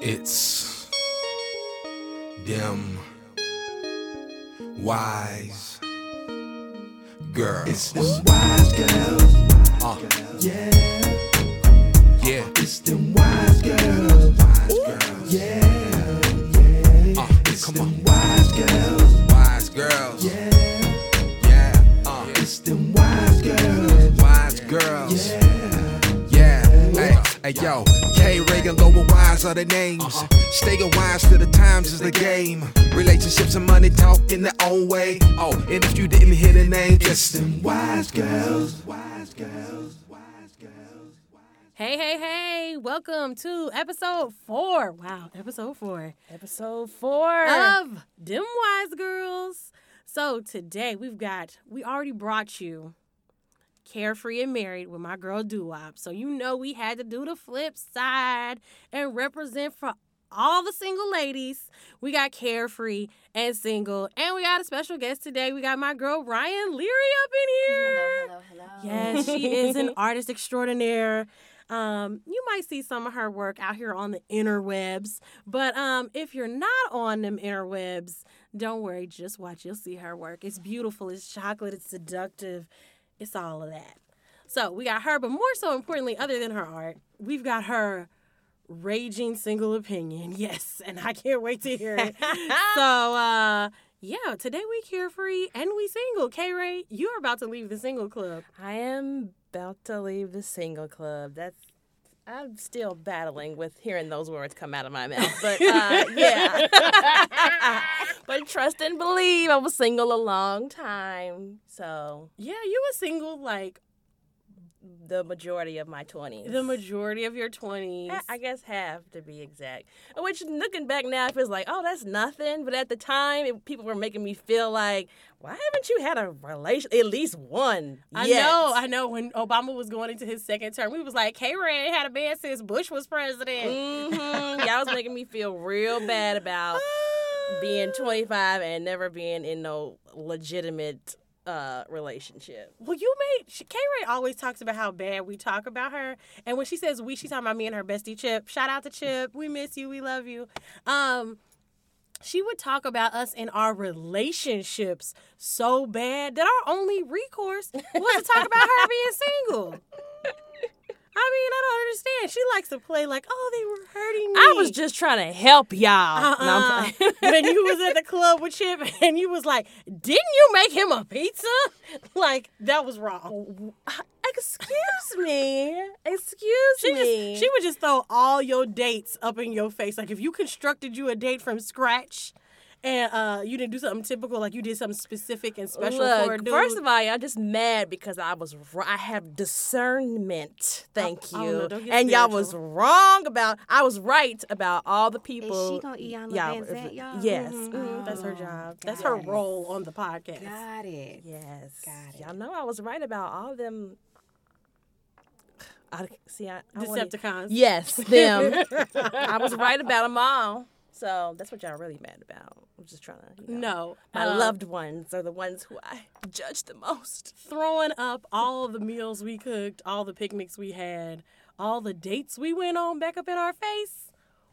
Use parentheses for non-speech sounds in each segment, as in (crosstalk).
It's them wise girls. It's them wise girls. Uh, Yeah, yeah. it's them wise girls. Yeah, yeah. Uh, It's come them on. wise girls. Wise girls. Yeah, Yeah. Uh, it's them wise girls. wise girls. Yeah, Yeah, hey, hey, yo, K Reagan, Lower Wise are the names. Uh-huh. Staying wise to the times is the game. Relationships and money talk in their own way. Oh, and if you didn't hear the name, just them wise girls. Wise girls. Wise girls. Hey, hey, hey, welcome to episode four. Wow, episode four Episode four. of Dim Wise Girls. So today we've got, we already brought you Carefree and Married with my girl Duop. So you know we had to do the flip side and represent for all the single ladies. We got Carefree and Single. And we got a special guest today. We got my girl Ryan Leary up in here. hello, hello. Yes, she is an (laughs) artist extraordinaire. Um, you might see some of her work out here on the interwebs, but um, if you're not on them interwebs, don't worry, just watch. You'll see her work. It's beautiful, it's chocolate, it's seductive, it's all of that. So we got her, but more so importantly, other than her art, we've got her raging single opinion. (laughs) Yes, and I can't wait to hear it. (laughs) so uh yeah, today we carefree and we single. K Ray, you're about to leave the single club. I am about to leave the single club. That's I'm still battling with hearing those words come out of my mouth, but uh, (laughs) yeah. But trust and believe, I was single a long time, so Yeah, you were single like the majority of my twenties. the majority of your 20s. I- I guess half to be exact. Which looking back now, it feels like, oh, that's nothing. But at the time, it, people were making me feel like, why haven't you had a relation, at least one? I yet? know, I know. When Obama was going into his second term, we was like, hey, Ray had a man since Bush was president. Mm-hmm. (laughs) Y'all was making me feel real bad about (laughs) being 25 and never being in no legitimate uh, relationship. Well, you made K Ray always talks about how bad we talk about her, and when she says we, she's talking about me and her bestie Chip. Shout out to Chip. We miss you. We love you. Um, she would talk about us in our relationships so bad that our only recourse was to talk about her being single. (laughs) I mean, I don't understand. She likes to play like, oh, they were hurting me. I was just trying to help y'all. No, Uh-uh. playing. when you was at the club with Chip (laughs) and you was like, didn't you make him a pizza? (laughs) Like, that was wrong. Excuse me. Excuse She me. just she would just throw all your dates up in your face. Like if you constructed you a date from scratch and uh you didn't do something typical, like you did something specific and special for a dude. first of all, I'm just mad because I was r- I have discernment. Thank oh, you. no, don't get and y'all was wrong about. I was right about all the people. Is she gonna Iyanla y'all- Vanzant, y'all? Yes. Mhm, mhm. that's her job. That's got her role on the podcast. Got it. Yes. Got it. Y'all know I was right about all them. (sighs) I see. I, I wanna- Decepticons. Yes, them. (laughs) I was right about them all. So that's what y'all really mad about. I'm just trying to. You know, No. My uh, loved ones are the ones who I judge the most. throwing up all the meals we cooked, all the picnics we had, all the dates we went on back up in our face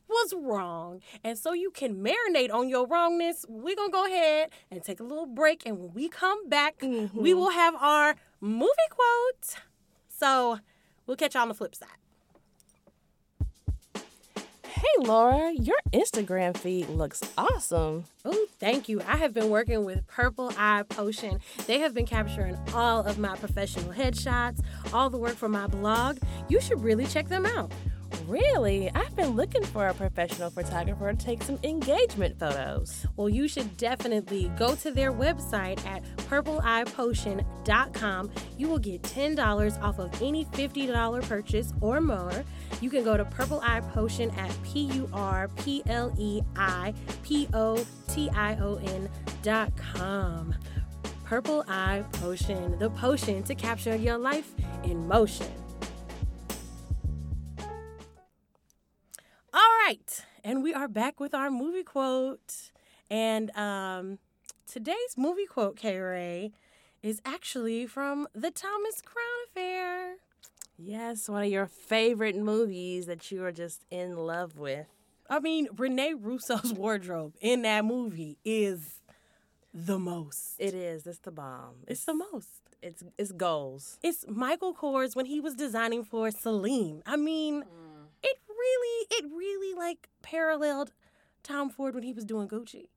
was wrong. And so you can marinate on your wrongness. We're going to go ahead and take a little break. And when we come back, we will have our movie quote. So we'll catch you on the flip side. Hey Laura, your Instagram feed looks awesome. Oh, thank you. I have been working with Purple Eye Potion. They have been capturing all of my professional headshots, all the work for my blog. You should really check them out. Really? I've been looking for a professional photographer to take some engagement photos. Well, you should definitely go to their website at purpleeyepotion.com. You will get $10 off of any $50 purchase or more. You can go to Purple Eye Potion at P U R P L E I P O T I O N dot com. Purple Eye Potion, the potion to capture your life in motion. All right, and we are back with our movie quote. And um, today's movie quote, K Ray, is actually from The Thomas Crown Affair. Yes, one of your favorite movies that you are just in love with. I mean, Rene Russo's (laughs) wardrobe in that movie is the most. It is. It's the bomb. It's the most. It's it's goals. It's Michael Kors when he was designing for Celine. I mean, it really, it really like paralleled Tom Ford when he was doing Gucci.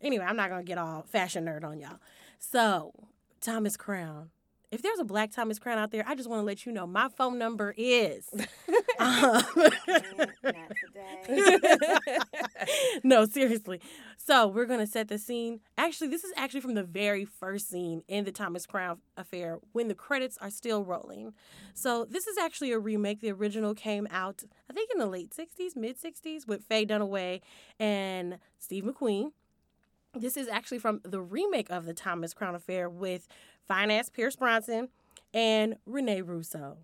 Anyway, I'm not gonna get all fashion nerd on y'all. So, Thomas Crown. If there's a black Thomas Crown out there, I just want to let you know my phone number is. (laughs) um, (laughs) no, seriously. So we're gonna set the scene. Actually, this is actually from the very first scene in the Thomas Crown affair when the credits are still rolling. So this is actually a remake. The original came out, I think, in the late '60s, mid '60s, with Faye Dunaway and Steve McQueen. This is actually from the remake of the Thomas Crown affair with ass Pierce Brosnan and Rene Russo.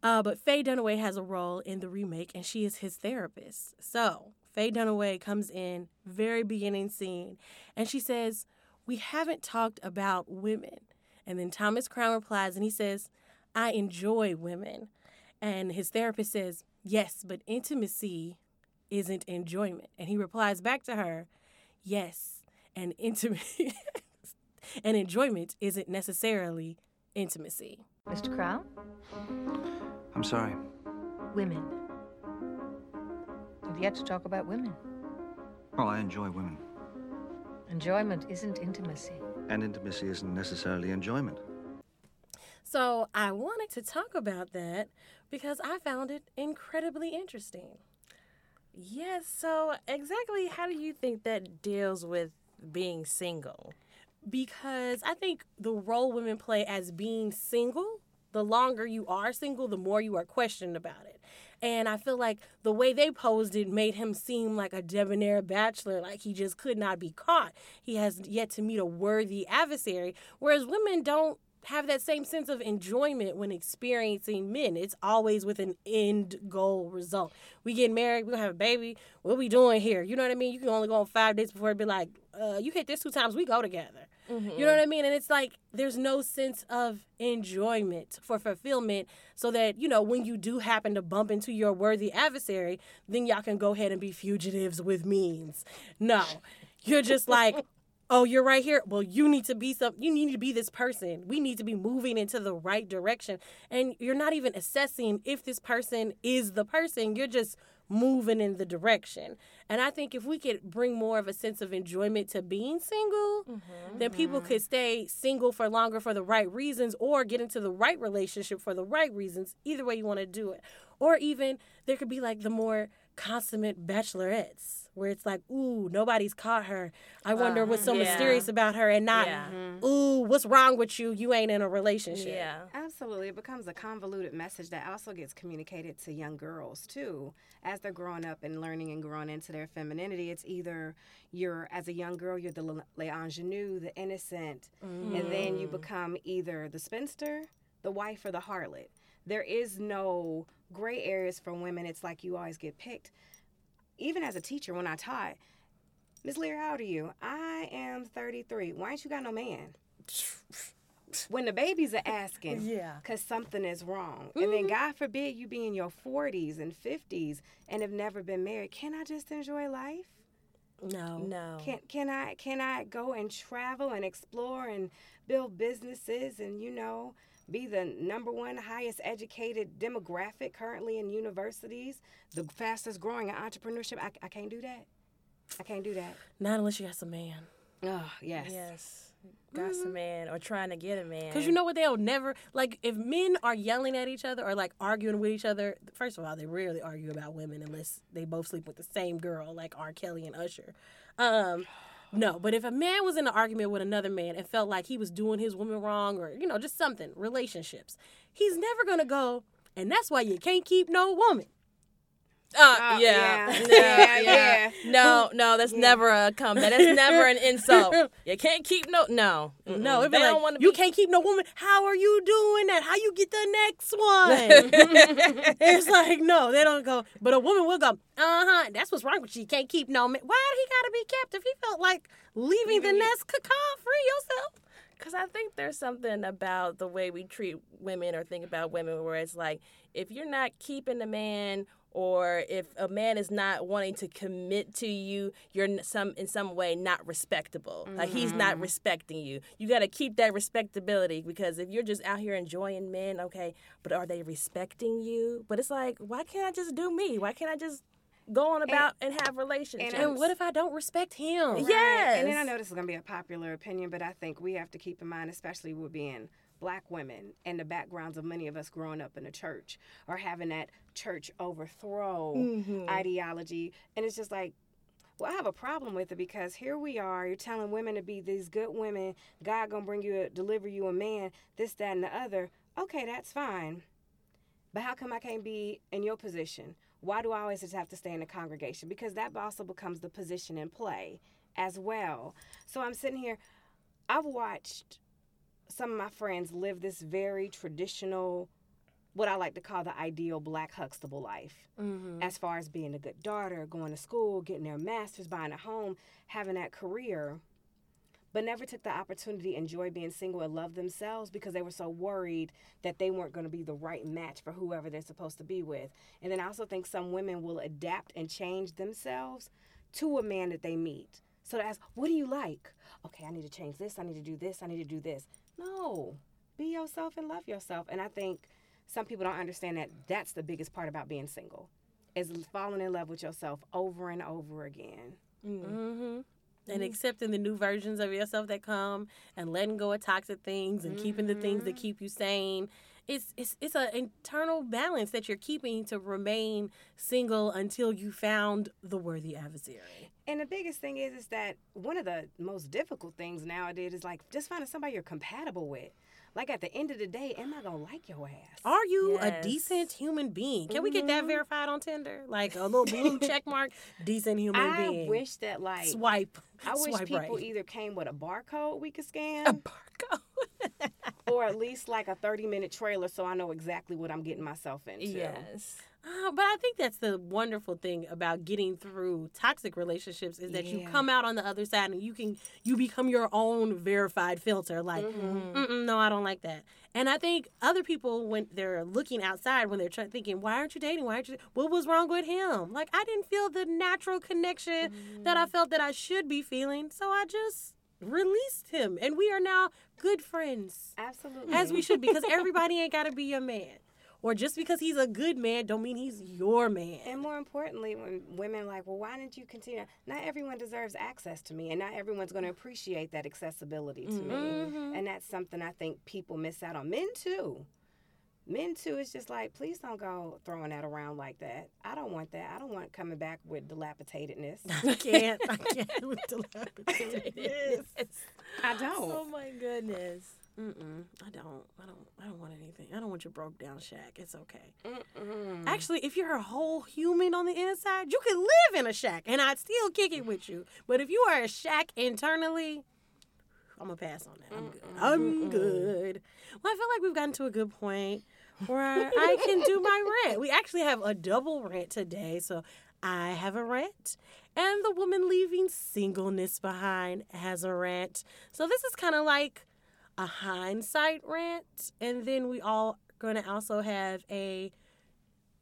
Uh, but Faye Dunaway has a role in the remake, and she is his therapist. So Faye Dunaway comes in very beginning scene, and she says, "We haven't talked about women." And then Thomas Crown replies, and he says, "I enjoy women." And his therapist says, "Yes, but intimacy isn't enjoyment." And he replies back to her, "Yes, and intimacy (laughs) and enjoyment isn't necessarily intimacy." Mr. Crown? I'm sorry. Women. We've yet to talk about women. Well, I enjoy women. Enjoyment isn't intimacy. And intimacy isn't necessarily enjoyment. So I wanted to talk about that because I found it incredibly interesting. Yes. So exactly, how do you think that deals with being single? Because I think the role women play as being single, the longer you are single, the more you are questioned about it. And I feel like the way they posed it made him seem like a debonair bachelor, like he just could not be caught. He has yet to meet a worthy adversary, whereas women don't have that same sense of enjoyment when experiencing men. It's always with an end goal result. We get married, we gonna have a baby. What we doing here? You know what I mean? You can only go on five days before it be like, uh, you hit this two times, we go together. You know what I mean? And it's like there's no sense of enjoyment for fulfillment so that, you know, when you do happen to bump into your worthy adversary, then y'all can go ahead and be fugitives with means. No. You're just like, (laughs) oh, you're right here. Well, you need to be some you need to be this person. We need to be moving into the right direction. And you're not even assessing if this person is the person. You're just moving in the direction. And I think if we could bring more of a sense of enjoyment to being single, mm-hmm. then people could stay single for longer for the right reasons or get into the right relationship for the right reasons. Either way you want to do it. Or even there could be like the more consummate bachelorettes where it's like, ooh, nobody's caught her. I wonder what's so uh-huh. yeah. mysterious about her and not, Yeah. Mm-hmm. ooh, what's wrong with you? You ain't in a relationship. Yeah. Absolutely. It becomes a convoluted message that also gets communicated to young girls, too. As they're growing up and learning and growing into their femininity, it's either you're, as a young girl, you're the le- le ingenue, the innocent, and then you mm. become either the spinster, the wife, or the harlot. There is no gray areas for women. It's like you always get picked. Even as a teacher, when I taught, Miss Lear, how old are you? I am 33. Why ain't you got no man? (laughs) when the babies are asking, Yeah. because something is wrong. And then, mm-hmm. God forbid, you be in your 40s and 50s and have never been married. Can I just enjoy life? No. No. Can can I can I go and travel and explore and build businesses and you know be the number one highest educated demographic currently in universities, the fastest growing in entrepreneurship? I, I can't do that. I can't do that. Not unless you got some man. Oh yes. Yes. Got some man or trying to get a man. Because you know what? They'll never, like, if men are yelling at each other or, like, arguing with each other, first of all, they rarely argue about women unless they both sleep with the same girl, like R. Kelly and Usher. Um, no, but if a man was in an argument with another man and felt like he was doing his woman wrong or, you know, just something, relationships, he's never going to go, and that's why you can't keep no woman. Uh, Oh, yeah. yeah. No, (laughs) Yeah, yeah. No, no, that's never a comment. That's never an (laughs) insult. You can't keep no. No. No, Mm-mm. it'd they like, don't want to you be. can't keep no woman. How are you doing that? How you get the next (laughs) one? it's like, no, they don't go. But a woman will go, uh huh, that's what's wrong with you. You can't keep no man. Why do he got to be kept if he felt like leaving the nest? Caw, free yourself. Because I think there's something about the way we treat women or think about women where it's like, if you're not keeping a man or if a man is not wanting to commit to you, you're some in some way not respectable. Like he's not mm-hmm. respecting you. You got to keep that respectability because if you're just out here enjoying men, okay, but are they respecting you? But it's like, why can't I just do me? Why can't I just go on about and, have relationships? And what if I don't respect him? Yeah. Right. Yes. And then I know this is going to be a popular opinion, but I think we have to keep in mind, especially with being black women and the backgrounds of many of us growing up in the church or having that church overthrow mm-hmm. ideology. And it's just like, well, I have a problem with it because here we are. You're telling women to be these good women. God gonna bring you, a, deliver you a man. This, that, and the other. Okay, that's fine. But how come I can't be in your position? Why do I always just have to stay in the congregation? Because that also becomes the position in play as well. So I'm sitting here. I've watched some of my friends live this very traditional, what I like to call the ideal black Huxtable life, mm-hmm. as far as being a good daughter, going to school, getting their master's, buying a home, having that career, but never took the opportunity to enjoy being single and love themselves because they were so worried that they weren't going to be the right match for whoever they're supposed to be with. And then I also think some women will adapt and change themselves to a man that they meet. So to ask, what do you like? Okay, I need to change this. I need to do this. I need to do this. No, be yourself and love yourself. And I think some people don't understand that that's the biggest part about being single is falling in love with yourself over and over again. Mm-hmm. And mm-hmm. accepting the new versions of yourself that come, and letting go of toxic things, and keeping the things that mm-hmm. keep you sane. It's it's it's an internal balance that you're keeping to remain single until you found the worthy adversary. And the biggest thing is, is that one of the most difficult things nowadays is like just finding somebody you're compatible with. Like at the end of the day, am I gonna like your ass? Are you Yes. a decent human being? Can we get that mm-hmm. verified on Tinder? Like a little blue (laughs) check mark, decent human I being. I wish that like swipe. I wish swipe people right. either came with a barcode we could scan, a barcode. Or at least like a 30 minute trailer so I know exactly what I'm getting myself into. Yes. Uh, (gasps) but I think that's the wonderful thing about getting through toxic relationships is that you come out on the other side and you can you become your own verified filter. Like, Mm-hmm. No, I don't like that. And I think other people when they're looking outside when they're try- thinking, why aren't you dating? Why aren't you? What was wrong with him? Like, I didn't feel the natural connection that I felt that I should be feeling, so I just released him, and we are now good friends Absolutely. as we should because (laughs) everybody ain't got to be your man. Or just because he's a good man don't mean he's your man. And more importantly, when women like, well, why didn't you continue? Not everyone deserves access to me, and not everyone's going to appreciate that accessibility to Mm-hmm. me. And that's something I think people miss out on. Men too. Men too. It's just like, please don't go throwing that around like that. I don't want that. I don't want coming back with dilapidatedness. (laughs) I can't. I can't with dilapidated. (laughs) I don't. Oh my goodness. Mm-mm. I don't. I don't. I don't want anything. I don't want your broke down shack. It's okay. Mm-mm. Actually, if you're a whole human on the inside, you can live in a shack, and I'd still kick it with you. But if you are a shack internally, I'm gonna pass on that. I'm good. I'm good. Well, I feel like we've gotten to a good point where I can do my rent. We actually have a double rent today, so I have a rent, and the woman leaving singleness behind has a rent. So this is kind of like a hindsight rant, and then we all gonna also have a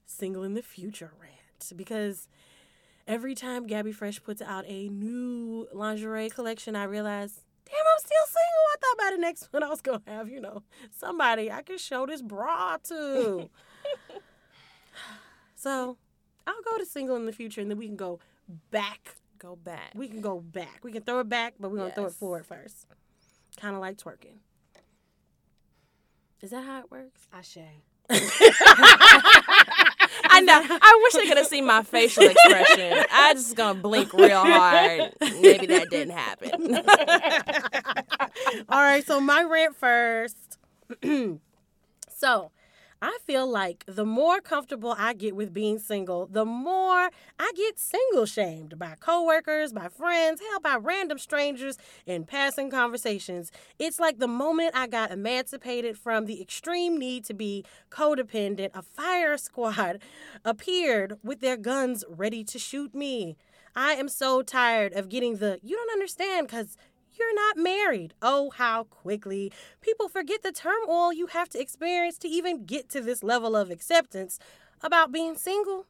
single in the future rant because every time Gabi Fresh puts out a new lingerie collection, I realize, damn, I'm still single. I thought by the next (laughs) one I was gonna have, you know, somebody I can show this bra to. (laughs) so I'll go to single in the future, and then we can go back. Go back. We can go back. We can throw it back, but we're gonna throw it forward first. Kind of like twerking. Is that how it works? Ashe. (laughs) I know. I wish they could have seen my facial expression. I just gonna blink real hard. Maybe that didn't happen. (laughs) All right, so my rant first. (clears throat) so, I feel like the more comfortable I get with being single, the more I get single shamed by coworkers, by friends, hell, by random strangers in passing conversations. It's like the moment I got emancipated from the extreme need to be codependent, a fire (laughs) squad appeared with their guns ready to shoot me. I am so tired of getting the you don't understand because you're not married. Oh, how quickly people forget the turmoil you have to experience to even get to this level of acceptance about being single.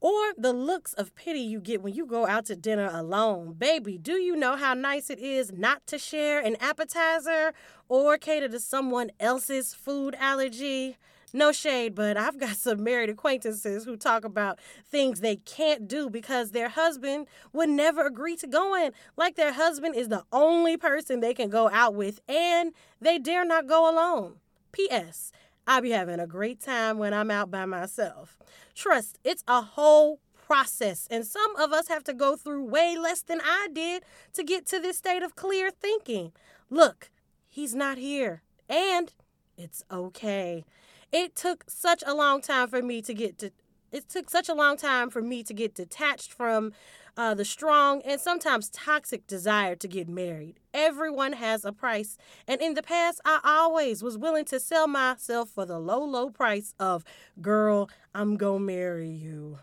Or the looks of pity you get when you go out to dinner alone. Baby, do you know how nice it is not to share an appetizer or cater to someone else's food allergy? No shade, but I've got some married acquaintances who talk about things they can't do because their husband would never agree to going. Like their husband is the only person they can go out with and they dare not go alone. P.S. I be having a great time when I'm out by myself. Trust, it's a whole process, and some of us have to go through way less than I did to get to this state of clear thinking. Look, he's not here, and it's okay. It took such a long time for me to get to it took such a long time for me to get detached from uh, the strong and sometimes toxic desire to get married. Everyone has a price. And in the past, I always was willing to sell myself for the low, low price of, girl, I'm going to marry you.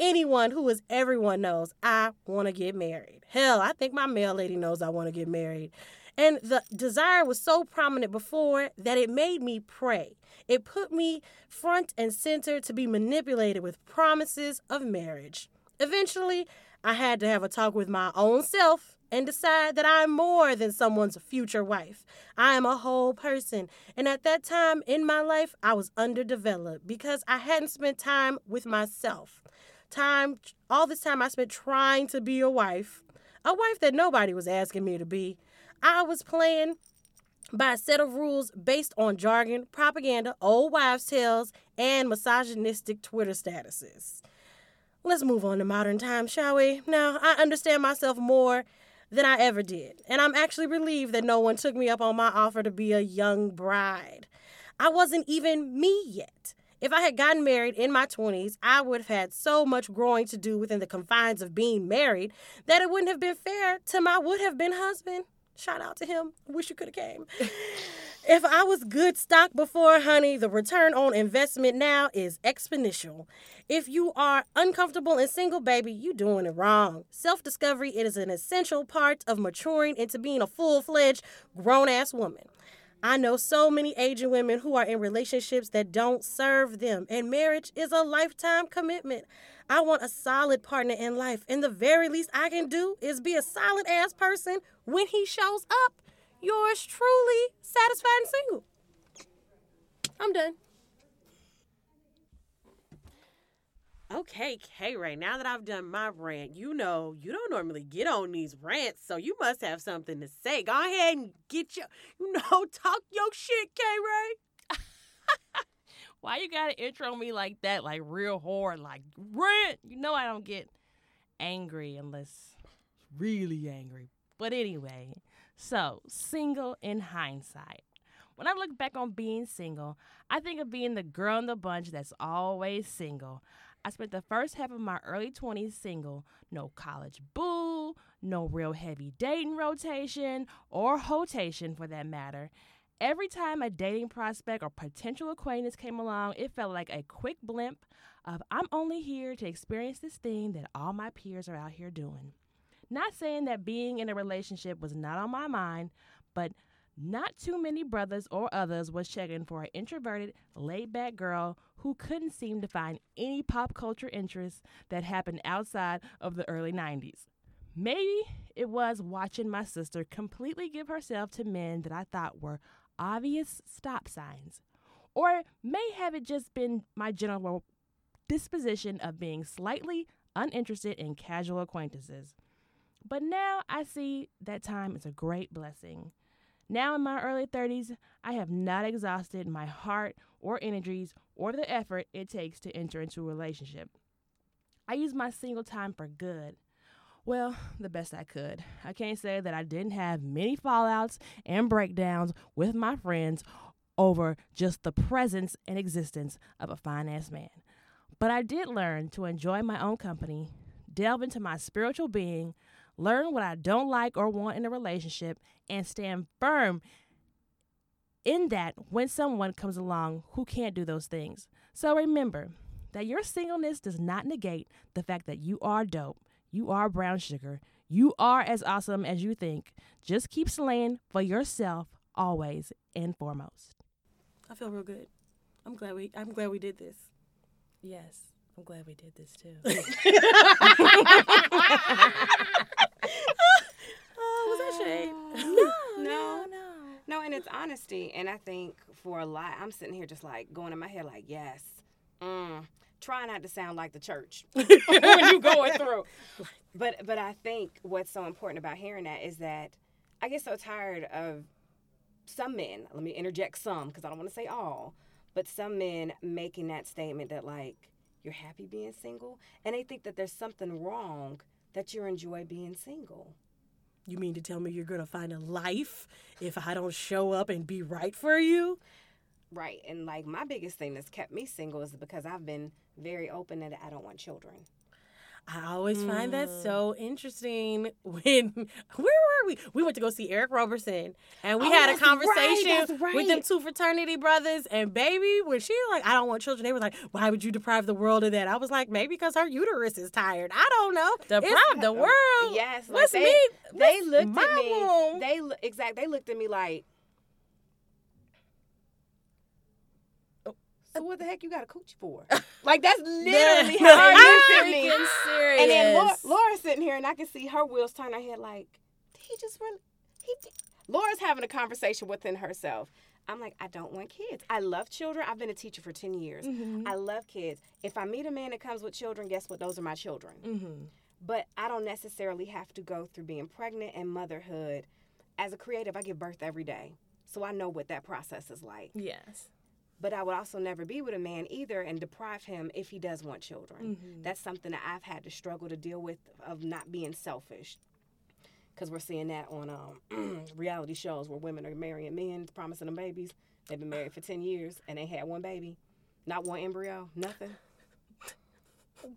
Anyone who is everyone knows I want to get married. Hell, I think my mail lady knows I want to get married. And the desire was so prominent before that it made me pray. It put me front and center to be manipulated with promises of marriage. Eventually, I had to have a talk with my own self and decide that I'm more than someone's future wife. I am a whole person. And at that time in my life, I was underdeveloped because I hadn't spent time with myself. Time, all this time I spent trying to be a wife, a wife that nobody was asking me to be. I was playing by a set of rules based on jargon, propaganda, old wives' tales, and misogynistic Twitter statuses. Let's move on to modern times, shall we? Now, I understand myself more than I ever did, and I'm actually relieved that no one took me up on my offer to be a young bride. I wasn't even me yet. If I had gotten married in my 20s, I would have had so much growing to do within the confines of being married that it wouldn't have been fair to my would have been husband. Shout out to him. Wish you could have came. if I was good stock before, honey, the return on investment now is exponential. If you are uncomfortable and single, baby, you doing it wrong. Self-discovery it is an essential part of maturing into being a full-fledged grown-ass woman. I know so many Asian women who are in relationships that don't serve them, and marriage is a lifetime commitment. I want a solid partner in life, and the very least I can do is be a solid ass person when he shows up. Yours truly, satisfied and single. I'm done. Okay, K Ray, now that I've done my rant, you know you don't normally get on these rants, so you must have something to say. Go ahead and get your, (laughs) you know, talk your shit, K Ray. (laughs) Why you gotta intro me like that, like real hard, like rant? You know I don't get angry unless really angry. But anyway, so single in hindsight. When I look back on being single, I think of being the girl in the bunch that's always single. I spent the first half of my early 20s single, no college boo, no real heavy dating rotation or hotation for that matter. Every time a dating prospect or potential acquaintance came along, it felt like a quick blimp of I'm only here to experience this thing that all my peers are out here doing. Not saying that being in a relationship was not on my mind, but not too many brothers or others was checking for an introverted, laid back girl who couldn't seem to find any pop culture interests that happened outside of the early 90s. Maybe it was watching my sister completely give herself to men that I thought were obvious stop signs. Or may have it just been my general disposition of being slightly uninterested in casual acquaintances. But now I see that time is a great blessing. Now, in my early 30s, I have not exhausted my heart or energies or the effort it takes to enter into a relationship. I use my single time for good. Well, the best I could. I can't say that I didn't have many fallouts and breakdowns with my friends over just the presence and existence of a fine ass man. But I did learn to enjoy my own company, delve into my spiritual being, learn what I don't like or want in a relationship, and stand firm in that when someone comes along who can't do those things. So remember that your singleness does not negate the fact that you are dope, you are brown sugar, You are as awesome as you think. Just keep slaying for yourself always and foremost. I feel real good. I'm glad we I'm glad we did this. Yes, I'm glad we did this too. (laughs) (laughs) Oh, was that shade? (laughs) no, no, no, no, and it's honesty. And I think for a lot, I'm sitting here just like going in my head, like, yes, mm, try not to sound like the church when you going through. But but I think what's so important about hearing that is that I get so tired of some men. Let me interject some because I don't want to say all, but some men making that statement that like you're happy being single, and they think that there's something wrong that you enjoy being single. You mean to tell me you're gonna find a life if I don't show up and be right for you? Right. And like my biggest thing that's kept me single is because I've been very open that I don't want children. I always find that Mm. so interesting. (laughs) When where were we? We went to go see Eric Roberson, and we Oh, had a that's right, conversation with them two fraternity brothers. And baby, when she like, I don't want children, they were like, Why would you deprive the world of that? I was like, maybe because her uterus is tired. I don't know. Deprive It's- the world. Yes, like What's they, me? They What's looked at me. womb? They exact. They looked at me like. So what the heck you got a coochie for? (laughs) like that's literally (laughs) how they looked at me. Freaking serious. And then Laura, Laura's sitting here, and I can see her wheels turn her head like, he just really? He did. Laura's having a conversation within herself. I'm like, I don't want kids. I love children. I've been a teacher for 10 years. I love kids. If I meet a man that comes with children, guess what? Those are my children. Mm-hmm. But I don't necessarily have to go through being pregnant and motherhood. As a creative, I give birth every day. So I know what that process is like. Yes. But I would also never be with a man either and deprive him if he does want children. That's something that I've had to struggle to deal with of not being selfish. Because we're seeing that on um, (clears throat) reality shows where women are marrying men, promising them babies. They've been married for 10 years and they had one baby, not one embryo, nothing. What?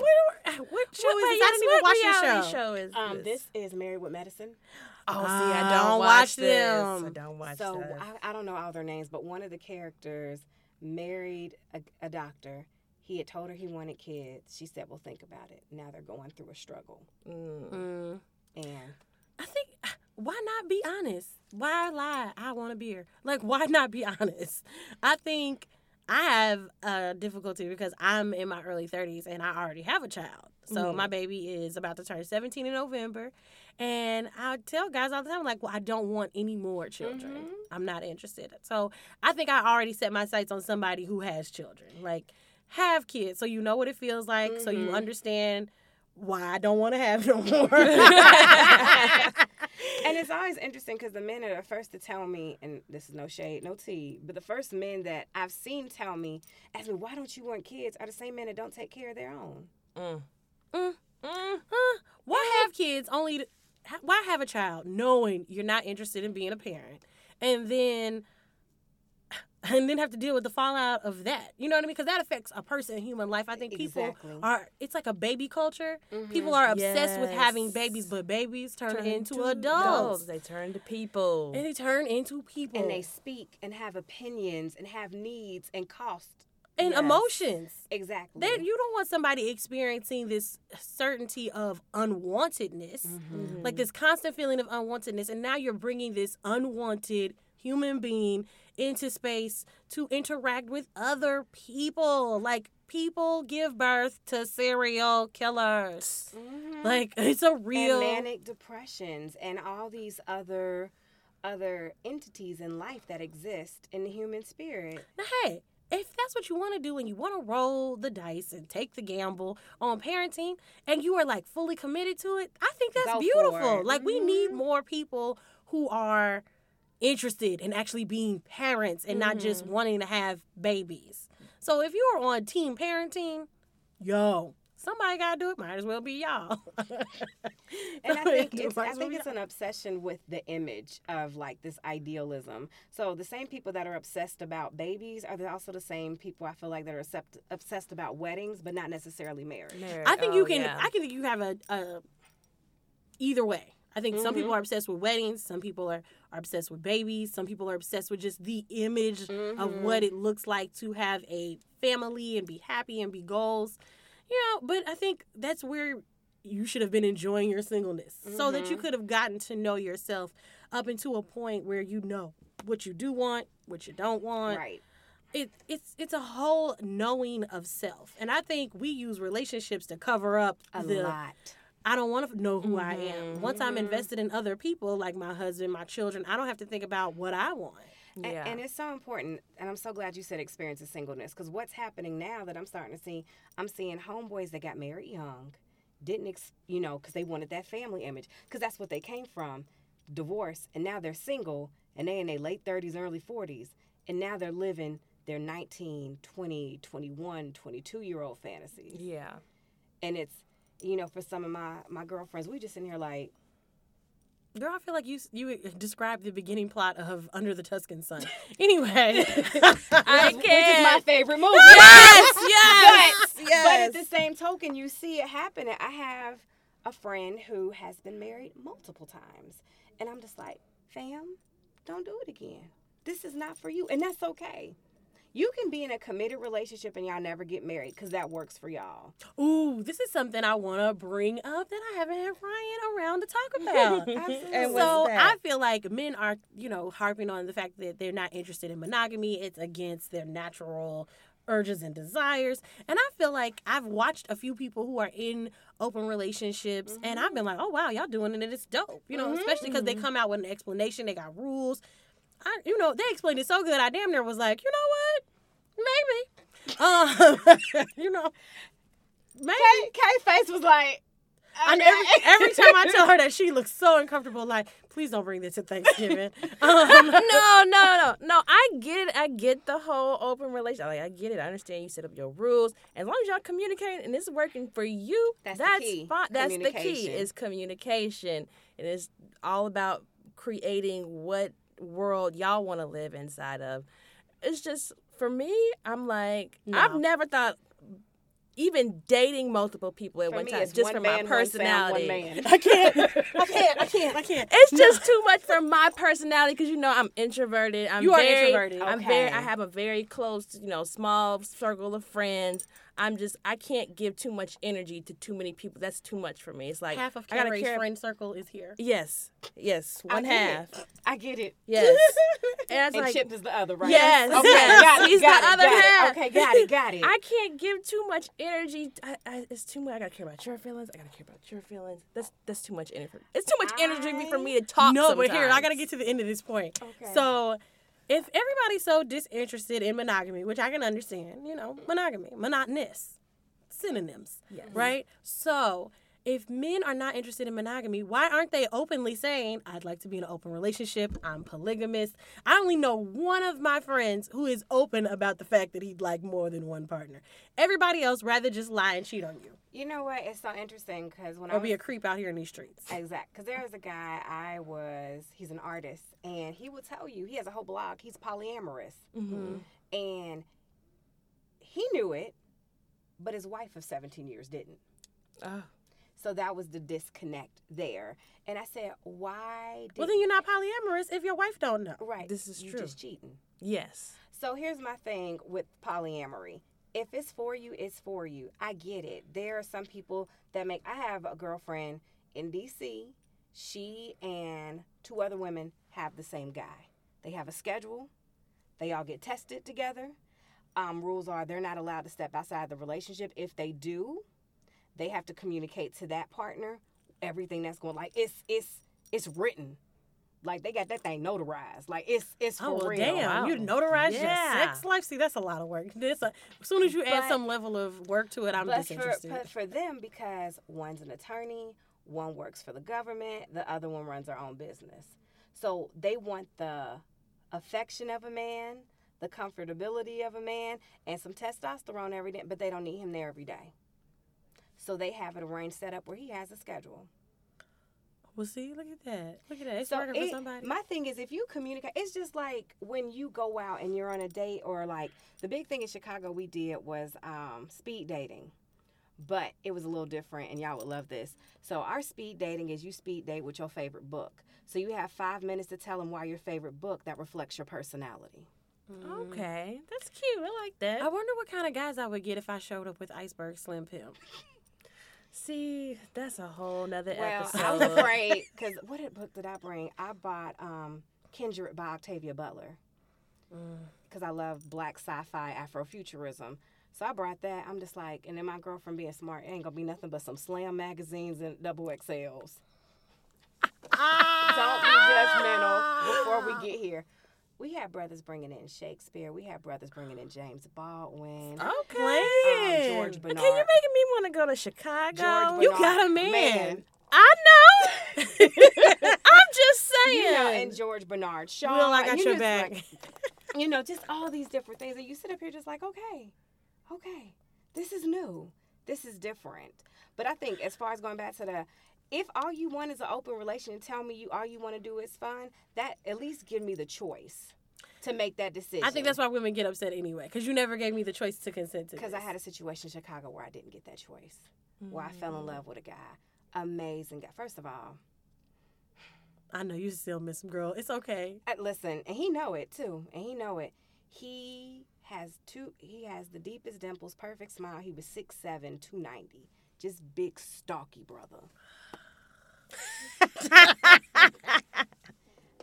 What, what show is this? I didn't even watch this show. show is Um, this is Married with Medicine. Oh, see, I I don't don't watch watch them. I don't watch so this. I, I don't know all their names, but one of the characters married a, a doctor. He had told her he wanted kids. She said, "Well, think about it." Now they're going through a struggle, Mm. and I think (sighs) why not be honest? Why lie? I want a beer. Like why not be (laughs) honest? I think I have a difficulty because I'm in my early 30s and I already have a child. So my mm-hmm. baby is about to turn 17 in November. And I tell guys all the time, like, well, I don't want any more children. Mm-hmm. I'm not interested. So I think I already set my sights on somebody who has children. Like, have kids so you know what it feels like, so you mm-hmm. understand why I don't want to have no more. (laughs) and it's always interesting because the men are the first to tell me, and this is no shade, no tea, but the first men that I've seen tell me, ask me, "Why don't you want kids?" Are the same men that don't take care of their own. Mm. Huh? Why have kids only? To, why have a child knowing you're not interested in being a parent, and then (sighs) and then have to deal with the fallout of that? You know what I mean? Because that affects a person in human life. I think people Exactly. are. It's like a baby culture. Mm-hmm. People are obsessed with having babies, but babies turn, Turn into to adults, They turn to people. and they turn into people And they speak and have opinions and have needs and cost. And Yes. emotions. Exactly. That you don't want somebody experiencing this certainty of unwantedness, Mm-hmm. like this constant feeling of unwantedness, and now you're bringing this unwanted human being into space to interact with other people. Like people give birth to serial killers. Like it's a real. Mm-hmm. and manic depressions and all these other other entities in life that exist in the human spirit. Now, hey, if that's what you want to do and you want to roll the dice and take the gamble on parenting and you are like fully committed to it, I think that's Go beautiful. Like we need Mhm. more people who are interested in actually being parents and not Mm-hmm. just wanting to have babies. So if you are on team parenting, yo, somebody got to do it. Might as well be y'all. (laughs) And I think it's I think it's an obsession with the image of like this idealism. So the same people that are obsessed about babies are also the same people I feel like that are obsessed obsessed about weddings, but not necessarily marriage. Married. I think you Oh, can. yeah. I can think you have a, a either way. I think some Mm-hmm. people are obsessed with weddings. Some people are, are obsessed with babies. Some people are obsessed with just the image of Mm-hmm. what it looks like to have a family and be happy and be goals. You know, but I think that's where you should have been enjoying your singleness so that Mm-hmm. you could have gotten to know yourself up into a point where you know what you do want, what you don't want. Right. It, it's it's a whole knowing of self, and I think we use relationships to cover up A the lot. I don't want to know who I Mm-hmm. am. Once I'm invested in other people, like my husband, my children, I don't have to think about what I want. Yeah. And, it's so important, and I'm so glad you said experience of singleness, because what's happening now that I'm starting to see, I'm seeing homeboys that got married young, didn't, ex- you know, because they wanted that family image, because that's what they came from, divorce, and now they're single, and they in their late 30s, early 40s, and now they're living their 19, 20, 21, 22 year old fantasies. Yeah. And it's, you know, for some of my my girlfriends, we just in here like, Girl, I feel like you you uh, described the beginning plot of Under the Tuscan Sun. (laughs) Anyway, (laughs) I (laughs) which is my favorite movie. yes, yes, But yes. at the same token, you see it happening. I have a friend who has been married multiple times. And I'm just like, fam, don't do it again. This is not for you. And that's okay. You can be in a committed relationship and y'all never get married because that works for y'all. Ooh, this is something I want to bring up that I haven't had Ryan around to talk about. (laughs) Absolutely. And so? I feel like men are, you know, harping on the fact that they're not interested in monogamy. It's against their natural urges and desires. And I feel like I've watched a few people who are in open relationships and I've mm-hmm. been like, oh, wow, y'all doing it. It's dope. You know, especially because they mm-hmm. come out with an explanation. They got rules. I, you know, they explained it so good. I damn near was like, you know what? Maybe. Um, (laughs) you know, maybe. Kay, Kay face was like, And okay. every, every time I tell her that she looks so uncomfortable, like, please don't bring this to Thanksgiving. Um, (laughs) no, no, no, no. I get it. I get the whole open relationship. Like I get it. I understand you set up your rules. As long as y'all communicate and it's working for you, That's the key. fine. That's the key. Is communication, and it's all about creating what world y'all want to live inside of. It's just for me. I'm like No. I've never thought. Even dating multiple people at For one me, time, it's just one for man, my one sound, personality. one man. I can't. I can't. I can't. I can't. It's just too much for my personality because you know I'm introverted. I'm You are very, introverted. I'm very. I have a very close, you know, small circle of friends. I'm just. I can't give too much energy to too many people. That's too much for me. It's like Half of I gotta Carrie's care. friend circle is here. Yes, yes, one get half. it. I get it. Yes, (laughs) and And like Chip is the other, right? Yes, Okay, yes. got it, He's the got it, other got it. Okay, got it, got it. (laughs) I can't give too much energy. I, I, it's too much. I gotta care about your feelings. I gotta care about your feelings. That's that's too much energy. It's too much energy for me to talk. no, but here, I got to get to the end of this point. Okay. So, if everybody's so disinterested in monogamy, which I can understand, you know, monogamy, monotonous, synonyms, right? So, if men are not interested in monogamy, why aren't they openly saying, I'd like to be in an open relationship, I'm polygamous? I only know one of my friends who is open about the fact that he'd like more than one partner. Everybody else rather just lie and cheat on you You know what? It's so interesting because when I or was be a creep out here in these streets. Exact. Because there was a guy I was, he's an artist, and he would tell you, he has a whole blog, he's polyamorous. Mm-hmm. And he knew it, but his wife of 17 years didn't. Oh. So that was the disconnect there. And I said, why Well, then you're not polyamorous if your wife don't know. Right. This is you true. just cheating. Yes. So here's my thing with polyamory. If it's for you, it's for you. I get it. There are some people that make. I have a girlfriend in DC. She and two other women have the same guy. They have a schedule. They all get tested together. Um, rules are they're not allowed to step outside the relationship. If they do, they have to communicate to that partner everything that's going. Like it's it's it's written. Like they got that thing notarized. Like it's it's for Oh well, real. damn! You Wow. notarized Yeah. your sex life. See, that's a lot of work. (laughs) This, uh, as soon as you add But- some level of work to it, I'm but for, disinterested. but for them, because one's an attorney, one works for the government, the other one runs their own business. So they want the affection of a man, the comfortability of a man, and some testosterone every day, but they don't need him there every day. So they have it arranged set up where he has a schedule. well, see, look at that. Look at that. It's So working for somebody. my thing is, if you communicate, it's just like when you go out and you're on a date, or like the big thing in Chicago we did was um, speed dating, but it was a little different, and y'all would love this. So our speed dating is you speed date with your favorite book. So you have five minutes to tell them why your favorite book that reflects your personality. Okay, that's cute. I like that. I wonder what kind of guys I would get if I showed up with Iceberg Slim Pimp. (laughs) See, that's a whole nother Well, episode. I was afraid (laughs) because what did- book did I bring? I bought um, Kindred by Octavia Butler because I love black sci-fi Afrofuturism. So I brought that. I'm just like, and then my girlfriend being smart, ain't gonna be nothing but some slam magazines and double XLs. (laughs) Don't be judgmental before we get here. We have brothers bringing in Shakespeare. We have brothers bringing in James Baldwin. Okay. Um, George Bernard. Okay, you're making me want to go to Chicago. George You got a man. I know. (laughs) I'm just saying. You know, and George Bernard Shaw. Will, I got you your back. like- you know, just all these different things. And you sit up here just like, okay, okay, this is new. This is different. But I think as far as going back to the, if all you want is an open relation and tell me you all you want to do is fun, that at least give me the choice to make that decision. I think that's why women get upset anyway, because you never gave me the choice to consent to. Because I had a situation in Chicago where I didn't get that choice, where I fell in love with a guy, amazing guy. First of all, I know you still miss him, girl. It's okay. Uh, listen, and he know it too, and he know it. He has two. He has the deepest dimples, perfect smile. He was 6'7", 290. just big stocky brother. (laughs)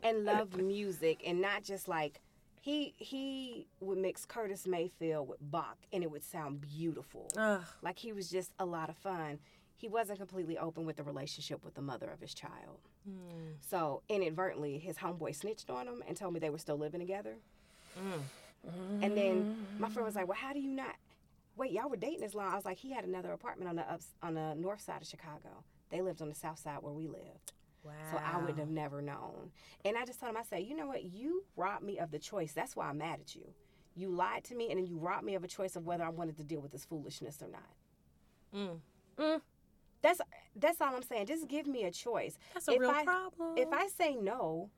and loved music, and not just like he he would mix Curtis Mayfield with Bach, and it would sound beautiful. Ugh. Like he was just a lot of fun. He wasn't completely open with the relationship with the mother of his child. Hmm. So inadvertently, his homeboy snitched on him and told me they were still living together. Mm. And then my friend was like, "Well, how do you not? Wait, y'all were dating this long?" I was like, "He had another apartment on the ups on the north side of Chicago. They lived on the south side where we lived." Wow. So I would have never known. And I just told him, I said, you know what? You robbed me of the choice. That's why I'm mad at you. You lied to me, and then you robbed me of a choice of whether I wanted to deal with this foolishness or not. Mm. That's that's all I'm saying. Just give me a choice. That's a if real I, problem. If I say no,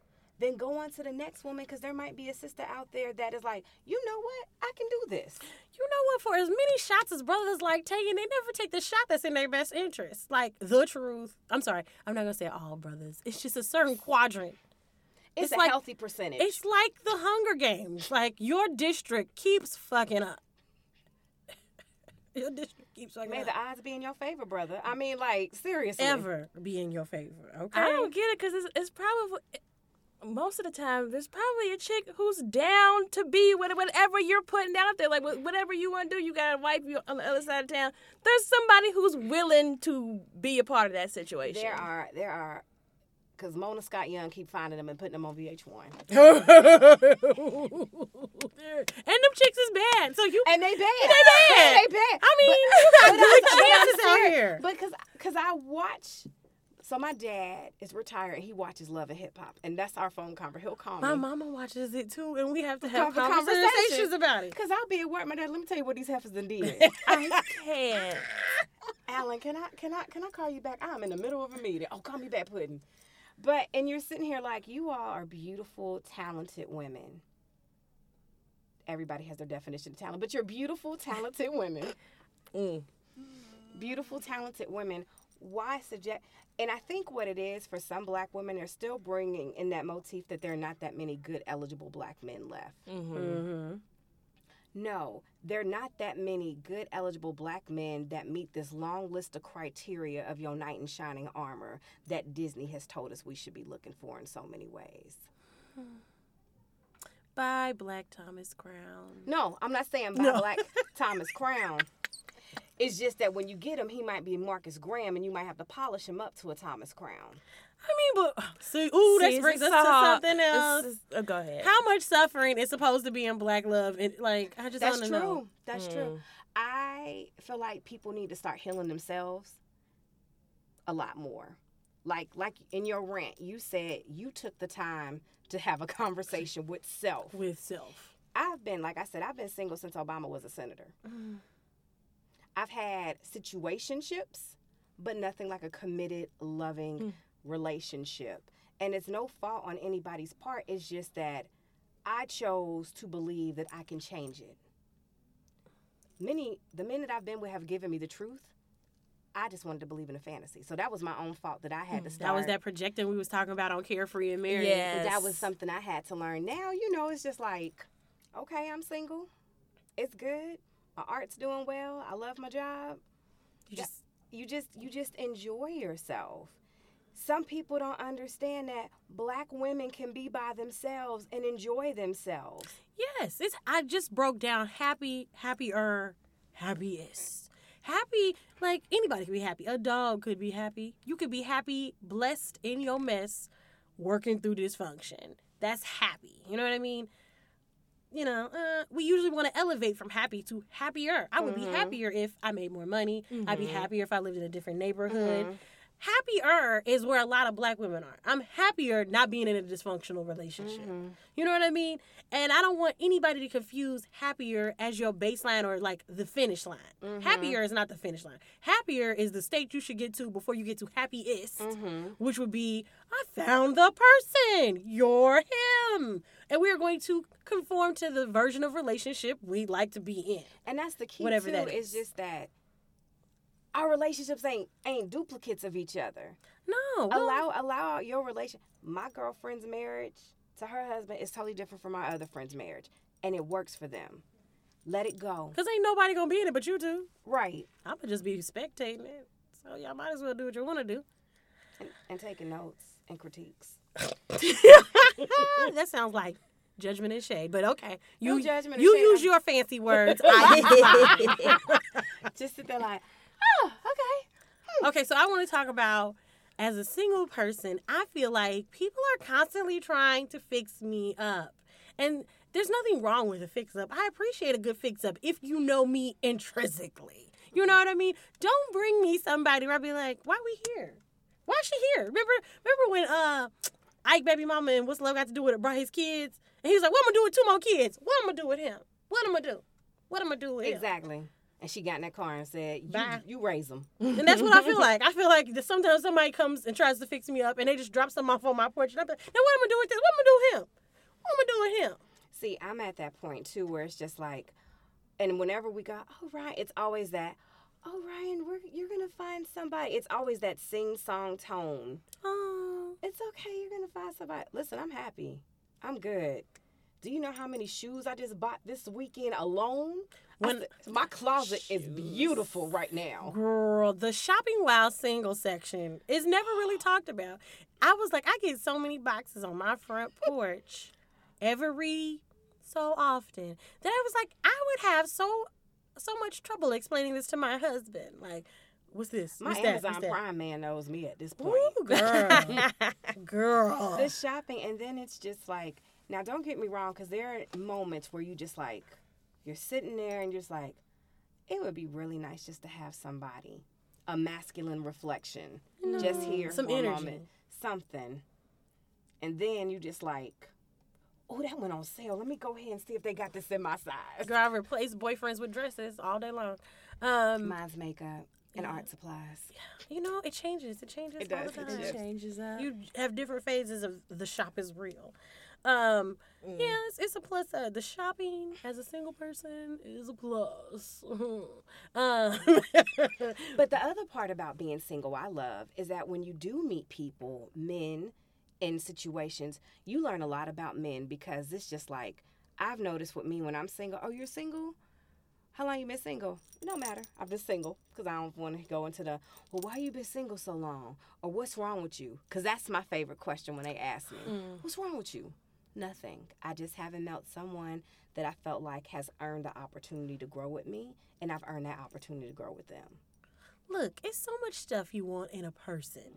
then go on to the next woman because there might be a sister out there that is like, you know what? I can do this. You know what? For as many shots as brothers like taking, they never take the shot that's in their best interest. Like the truth. I'm sorry. I'm not gonna say all brothers. It's just a certain quadrant. It's, It's a like- healthy percentage. It's like the Hunger Games. Like your district keeps fucking up. (laughs) your district keeps fucking May up. the odds be in your favor, brother. I mean, like seriously. Ever be in your favor. Okay. I don't get it because it's, it's probably most of the time there's probably a chick who's down to be with whatever you're putting out there. Like whatever you want to do, you got a wife you on the other side of town. There's somebody who's willing to be a part of that situation. There are there are because Mona Scott Young keep finding them and putting them on VH1. (laughs) and them chicks is bad. So you And they bad. They bad. (laughs) they bad. I mean, (laughs) But- you got but good I- but I'm chances out here. Because cause I watch. So my dad is retired and he watches Love and Hip Hop, and that's our phone conversation. He'll call My me. My mama watches it too, and we have to Have a conversations about it. Cause I'll be at work, my dad. Let me tell you what these heifers done did. (laughs) I (laughs) can't. Alan, can I can I can I call you back? I'm in the middle of a meeting. Oh, call me back, Pudding. But and you're sitting here like you all are beautiful, talented women. Everybody has their definition of talent, but you're beautiful, talented women. (laughs) Mm. Beautiful, talented women. Why suggest? And I think what it is for some black women, they're still bringing in that motif that there are not that many good, eligible black men left. Mm-hmm. Mm-hmm. No, there are not that many good eligible black men that meet this long list of criteria of your knight in shining armor that Disney has told us we should be looking for in so many ways. By Black Thomas Crown. No, I'm not saying by No. Black (laughs) Thomas Crown. It's just that when you get him, he might be Marcus Graham, and you might have to polish him up to a Thomas Crown. I mean, but see, ooh, See, that brings us to something else. it's- oh, uh, go ahead. How much suffering is supposed to be in black love? And like, I just That's want true. to know. That's true. Mm. I feel like people need to start healing themselves a lot more. Like like in your rant, you said you took the time to have a (laughs) conversation with self. With self. I've been like I said, I've been single since Obama was a senator. Mm. I've had situationships, but nothing like a committed, loving mm. relationship. And it's no fault on anybody's part. It's just that I chose to believe that I can change it. Many, the men that I've been with have given me the truth. I just wanted to believe in a fantasy. So that was my own fault that I had to start. That was that projecting we was talking about on Carefree and Married. Yeah. That was something I had to learn. Now, you know, it's just like, okay, I'm single. It's good. My art's doing well. I love my job. You just you just you just enjoy yourself. Some people don't understand that black women can be by themselves and enjoy themselves. Yes, it's I just broke down happy, happier, happiest. Happy, like anybody could be happy. A dog could be happy. You could be happy, blessed in your mess, working through dysfunction. That's happy. You know what I mean? You know, uh, we usually want to elevate from happy to happier. I would be mm-hmm. happier if I made more money. I'd be mm-hmm. happier if I lived in a different neighborhood. Mm-hmm. Happier is where a lot of black women are. I'm happier not being in a dysfunctional relationship. Mm-hmm. You know what I mean? And I don't want anybody to confuse happier as your baseline or like the finish line. Mm-hmm. Happier is not the finish line. Happier is the state you should get to before you get to happiest, mm-hmm. which would be I found the person. You're him. And we are going to conform to the version of relationship we like to be in. And that's the key Whatever too. that is is. just that our relationships ain't ain't duplicates of each other. No. well, allow allow your relation. My girlfriend's marriage to her husband is totally different from my other friend's marriage, and it works for them. Let it go. Cause ain't nobody gonna be in it but you two. Right. I'm gonna just be spectating it. So y'all might as well do what you want to do. And, and taking notes and critiques. (laughs) (laughs) that sounds like judgment and shade, but okay. You No judgment you use your fancy words. (laughs) I Just sit there like, oh, okay. okay, so I want to talk about as a single person. I feel like people are constantly trying to fix me up, and there's nothing wrong with a fix up. I appreciate a good fix up if you know me intrinsically. You know what I mean? Don't bring me somebody where I be like, why are we here? Why is she here? Remember, remember when uh Ike baby mama and what's love got to do with it? Brought his kids, and he was like, "What I'm gonna do with two more kids? What am I'm gonna do with him? What I'm gonna do? What I'm gonna do with him?" Exactly. And she got in that car and said, you, Bye. you raise them. And that's what I feel (laughs) like. I feel like sometimes somebody comes and tries to fix me up, and they just drop something off on my porch, and I'm like, "Now what am I gonna do with this? What am I gonna do with him? What am I gonna do with him?" See, I'm at that point too where it's just like, and whenever we go, oh, Ryan, it's always that, oh, Ryan, we're, you're going to find somebody. It's always that sing song tone. Oh, It's okay. You're going to find somebody. Listen, I'm happy. I'm good. Do you know how many shoes I just bought this weekend alone? When- said, my closet is beautiful right now. girl, the shopping while single section is never really (gasps) talked about. I was like, I get so many boxes on my front porch every so often that I was like, I would have so so much trouble explaining this to my husband. Like, what's this? My What's? Amazon What's? Prime man knows me at this point. Ooh, girl, (laughs) girl. the shopping and then it's just like now don't get me wrong because there are moments where you just like you're sitting there and you're just like it would be really nice just to have somebody a masculine reflection just here Some for a energy. moment something and then you just like oh that went on sale let me go ahead and see if they got this in my size Girl, I replace boyfriends with dresses all day long. Um, mine's makeup and art supplies you know, it changes. It changes It all does, the it time. shifts. changes up. You have different phases of the shop is real. Um, yeah, it's, it's a plus side. The shopping as a single person is a plus. (laughs) um, (laughs) But the other part about being single I love is that when you do meet people, men in situations, you learn a lot about men because it's just like I've noticed with me when I'm single, oh, you're single? How long you been single? No matter. I'm just single because I don't want to go into the, well, why you been single so long? Or what's wrong with you? Because that's my favorite question when they ask me, what's wrong with you? Nothing. I just haven't met someone that I felt like has earned the opportunity to grow with me, and I've earned that opportunity to grow with them. look, it's so much stuff you want in a person.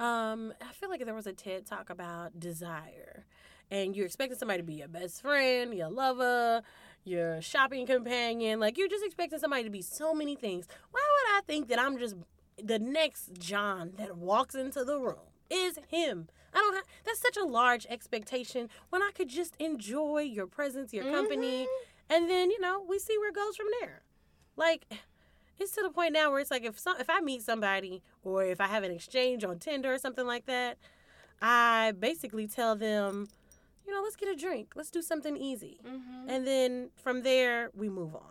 Um, I feel like there was a TED talk about desire, and you're expecting somebody to be your best friend, your lover, your shopping companion. Like you're just expecting somebody to be so many things. Why would I think that I'm just the next John that walks into the room is him? I don't have. That's such a large expectation when I could just enjoy your presence, your company, mm-hmm. and then you know we see where it goes from there. Like it's to the point now where it's like if some, if I meet somebody or if I have an exchange on Tinder or something like that, I basically tell them, you know, let's get a drink, let's do something easy, mm-hmm. and then from there we move on.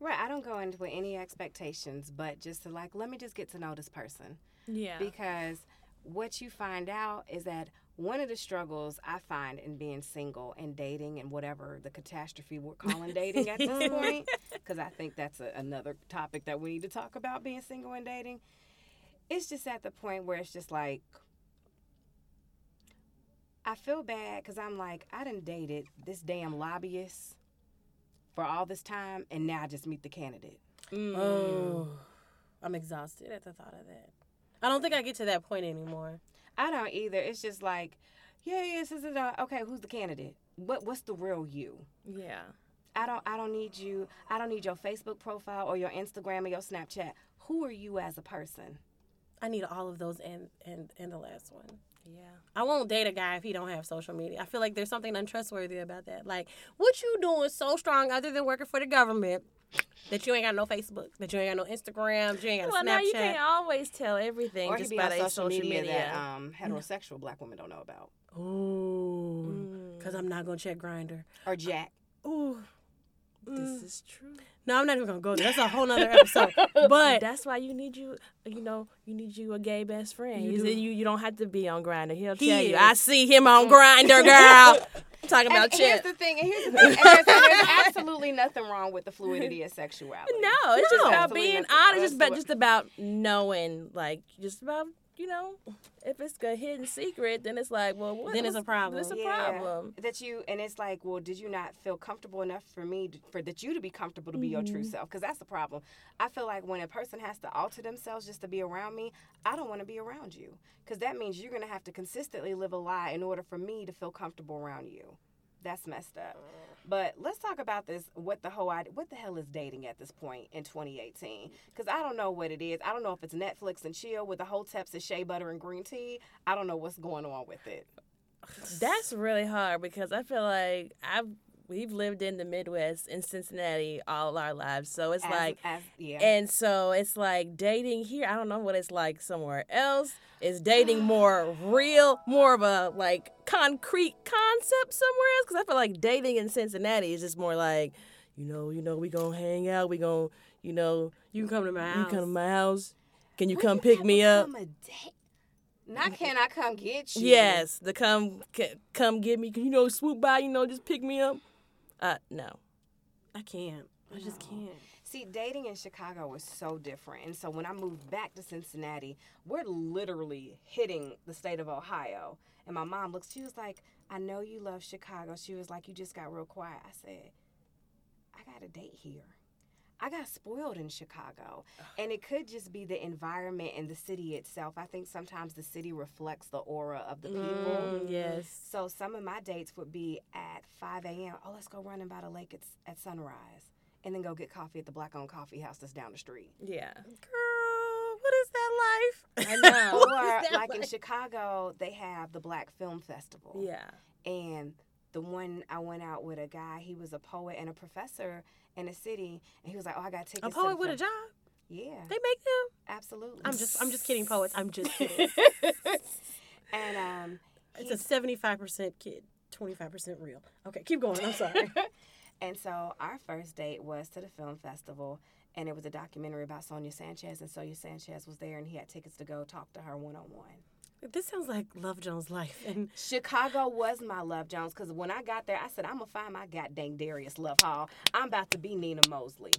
Right. I don't go into with any expectations, but just to like, let me just get to know this person Yeah. because what you find out is that one of the struggles I find in being single and dating and whatever the catastrophe we're calling dating at this (laughs) point, because I think that's a, another topic that we need to talk about being single and dating. It's just at the point where it's just like, I feel bad because I'm like, I done dated this damn lobbyist for all this time, and now I just meet the candidate. Mm. Oh, I'm exhausted at the thought of that. I don't think I get to that point anymore. I don't either. It's just like, yeah, yeah, this is it. Okay, who's the candidate? What What's the real you? Yeah. I don't. I don't need you. I don't need your Facebook profile or your Instagram or your Snapchat. Who are you as a person? I need all of those and and and the last one. Yeah. I won't date a guy if he don't have social media. I feel like there's something untrustworthy about that. Like, what you doing so strong other than working for the government that you ain't got no Facebook, that you ain't got no Instagram, you ain't got Well, a now you can't always tell everything Or he just by their social, social media, media. that um, heterosexual black women don't know about. Ooh. Because I'm not going to check Grindr. Or Jack. Ooh. This mm. is true. No, I'm not even going to go there. That's a whole nother episode. (laughs) But that's why you need you. You know, you need you a gay best friend. You You do. you, you don't have to be on Grindr. He'll He tell you. I see him on mm. Grindr, girl. (laughs) I'm talking about and here's the thing. And here's the thing. And there's, there's absolutely nothing wrong with the fluidity of (laughs) sexuality. No, it's just about being nothing. honest. Just about just about knowing, like, just about you know, if it's a hidden secret, then it's like, well, what, Then it's a problem. It's a Yeah. problem. That you and it's like, well, did you not feel comfortable enough for me to, for that you to be comfortable to be your true mm-hmm. self? Because that's the problem. I feel like when a person has to alter themselves just to be around me, I don't want to be around you because that means you're gonna have to consistently live a lie in order for me to feel comfortable around you. That's messed up. But let's talk about this. What the whole? What the hell is dating at this point in 2018? Because I don't know what it is. I don't know if it's Netflix and chill with the whole teps of shea butter and green tea. I don't know what's going on with it. That's really hard because I feel like I've we've lived in the Midwest in Cincinnati all our lives, so it's As- like. as, yeah. And so it's like dating here. I don't know what it's like somewhere else. Is dating more real, more of a like concrete concept somewhere else? Because I feel like dating in Cincinnati is just more like, you know, you know, we gonna hang out. We gonna, you know, you can come to my house. you come to my house. Can you come pick me up? become a date? Not can I come get you? Yes, the come come get me. Can You know, swoop by. You know, just pick me up. Uh, no. I can't. I just can't. See, dating in Chicago was so different. And so when I moved back to Cincinnati, we're literally hitting the state of Ohio. And my mom looks, she was like, I know you love Chicago. She was like, You just got real quiet. I said, I got a date here. I got spoiled in Chicago. And it could just be the environment and the city itself. I think sometimes the city reflects the aura of the people. Mm, yes. So some of my dates would be at 5 a.m. Oh, let's go running by the lake at, at sunrise. And then go get coffee at the black owned coffee house that's down the street. Yeah. Girl, what is that life? I know. (laughs) Or is that like in? Chicago, they have the Black Film Festival. Yeah. And the one I went out with a guy, he was a poet and a professor in a city, and he was like, "Oh, I got tickets." A poet with a job? Yeah, They make them? absolutely. I'm just I'm just kidding, poets. I'm just kidding. (laughs) and um, it's a seventy five percent kid, twenty five percent real. Okay, keep going. I'm sorry. (laughs) (laughs) And so our first date was to the film festival, and it was a documentary about Sonia Sanchez, and Sonia Sanchez was there, and he had tickets to go talk to her one on one. This sounds like Love Jones' life. And Chicago was my Love Jones because when I got there, I said, I'm going to find my goddamn Darius Lovehall. I'm about to be Nina Mosley.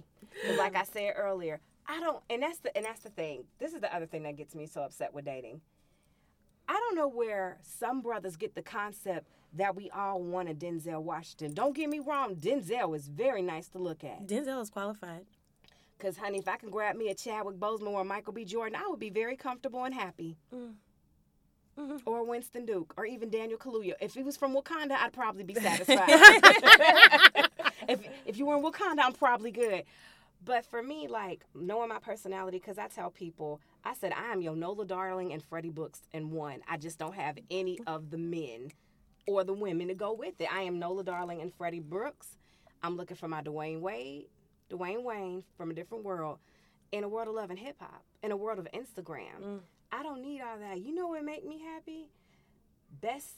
'Cause like I (gasps) said earlier, I don't, and that's the, and that's the thing. This is the other thing that gets me so upset with dating. I don't know where some brothers get the concept that we all want a Denzel Washington. Don't get me wrong, Denzel is very nice to look at. Denzel is qualified. Because, honey, if I can grab me a Chadwick Boseman or Michael B. Jordan, I would be very comfortable and happy. Mm. Mhm. Or Winston Duke, or even Daniel Kaluuya. If he was from Wakanda, I'd probably be satisfied. (laughs) if if you were in Wakanda, I'm probably good. But for me, like knowing my personality, because I tell people, I said I am your Nola Darling and Freddie Brooks in one. I just don't have any of the men or the women to go with it. I am Nola Darling and Freddie Brooks. I'm looking for my Dwayne Wade, Dwayne Wayne from a different world, in a world of love and hip hop, in a world of Instagram. I don't need all that. You know what make me happy? Best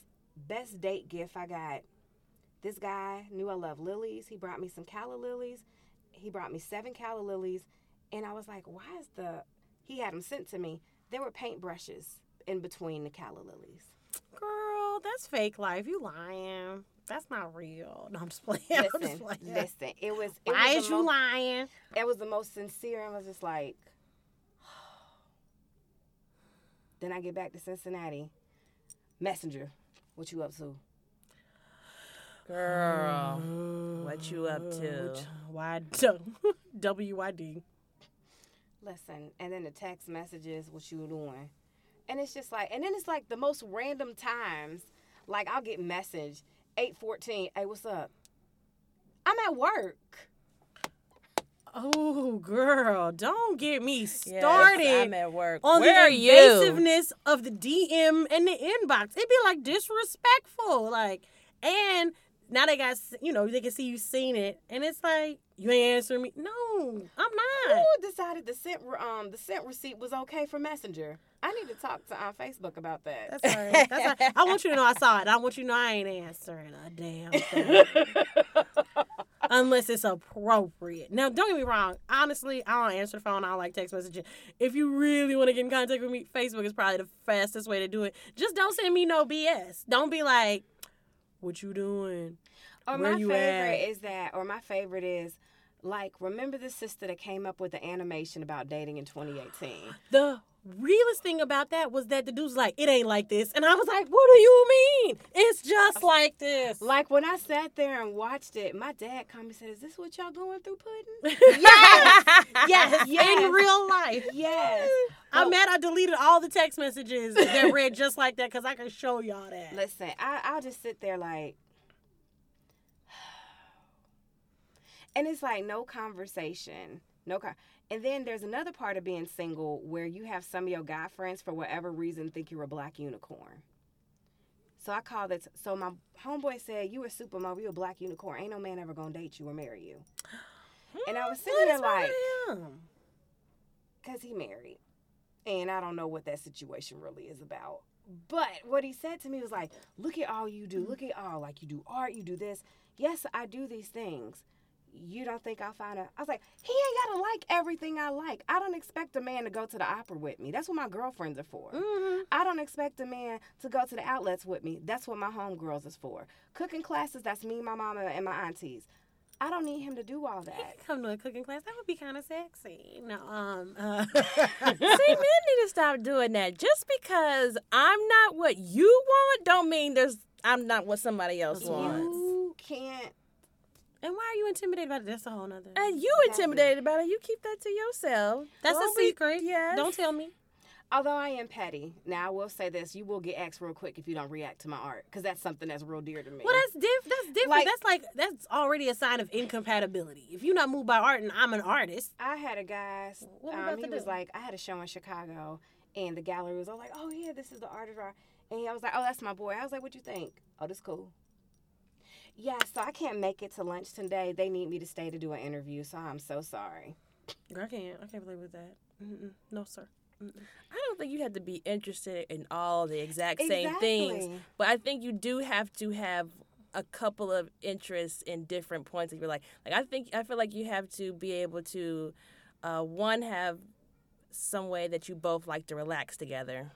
best date gift I got. This guy knew I love lilies. He brought me some calla lilies. He brought me seven calla lilies, and I was like, "Why is the?" He had them sent to me. There were paintbrushes in between the calla lilies. Girl, that's fake life. You lying. That's not real. No, I'm just playing. (laughs) I'm just Listen, playing. listen. It was. It Why was is you lying? It was the most sincere. I was just like. Then I get back to Cincinnati. Messenger, what you up to? Girl, what you up to? Why (laughs) WYD? Listen, and then the text messages, what you doing? And it's just like, and then it's like the most random times. Like I'll get message eight fourteen. Hey, what's up? I'm at work. Oh, girl, don't get me Yes, started I'm at work. on Where the are you? invasiveness of the DM and the inbox. It'd be like disrespectful, like, and now they got, you know, they can see you seen it, and it's like you ain't answering me. No, I'm not. Who decided the sent um the sent receipt was okay for Messenger? I need to talk to on Facebook about that. That's all right. That's all right. I want you to know I saw it. I want you to know I ain't answering a damn thing. (laughs) Unless it's appropriate. Now, don't get me wrong. Honestly, I don't answer the phone. I don't like text messaging. If you really want to get in contact with me, Facebook is probably the fastest way to do it. Just don't send me no BS. Don't be like, what you doing? Or Where my you favorite at? is that, or my favorite is, like, remember the sister that came up with the animation about dating in 2018? The realest thing about that was that the dude's like, it ain't like this. And I was like, what do you mean? It's just like this. Like when I sat there and watched it, my dad called me and said, "Is this what y'all going through, pudding?" yes, (laughs) yes, Yes. in real life. yes. I'm mad I deleted all the text messages that (laughs) read just like that because I can show y'all that. Listen, I, I'll just sit there like, (sighs) and it's like no conversation, no con- And then there's another part of being single where you have some of your guy friends for whatever reason think you're a black unicorn. So I called it. So my homeboy said, "You a supermodel, you a black unicorn. Ain't no man ever gonna date you or marry you." And I was sitting there like, cause he married, and I don't know what that situation really is about. But what he said to me was like, "Look at all you do. Look at all like you do art, you do this. Yes, I do these things. You don't think I'll find a?" I was like, "He ain't gotta like everything I like. I don't expect a man to go to the opera with me. That's what my girlfriends are for. Mhm. I don't expect a man to go to the outlets with me. That's what my homegirls is for. Cooking classes. That's me, my mama, and my aunties. I don't need him to do all that." Come to a cooking class. That would be kind of sexy. No, um, uh, (laughs) See, men need to stop doing that. Just because I'm not what you want, don't mean there's I'm not what somebody else wants. You can't. And why are you intimidated about it? That's a whole nother. And you Exactly. intimidated about it. You keep that to yourself. That's Don't a be- secret. Yes. Don't tell me. Although I am petty, now I will say this: you will get X real quick if you don't react to my art, because that's something that's real dear to me. Well, that's diff. That's different. Like- that's like that's already a sign of incompatibility. If you're not moved by art and I'm an artist, I had a guy. What we Um, about he to was do? like, I had a show in Chicago, and the gallery was all like, "Oh yeah, this is the artist." art." And I was like, "Oh, that's my boy." I was like, "What you think?" "Oh, this cool." Yeah, so I can't make it to lunch today. They need me to stay to do an interview, so I'm so sorry. I can't. I can't believe with that. Mm-mm. No, sir. Mm-mm. I don't think you have to be interested in all the exact same things, but I think you do have to have a couple of interests in different points of your life. Like I think I feel like you have to be able to uh, one have some way that you both like to relax together,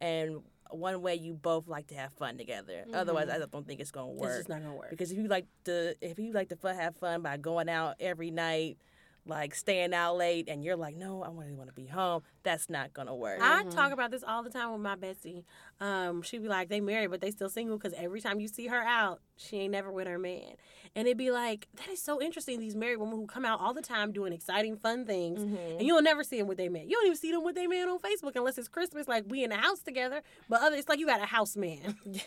and one way you both like to have fun together. Otherwise, I don't think it's gonna work. It's just not gonna work. Because if you like to if you like to fun, have fun by going out every night, like staying out late, and you're like, no, I really want to be home. That's not gonna work. I talk about this all the time with my bestie. Um, she be like, they married, but they still single because every time you see her out, she ain't never with her man. And it'd be like, that is so interesting. These married women who come out all the time doing exciting, fun things, mm-hmm. and you'll never see them with their man. You don't even see them with their man on Facebook unless it's Christmas, like we in the house together. But other, it's like you got a house man. (laughs)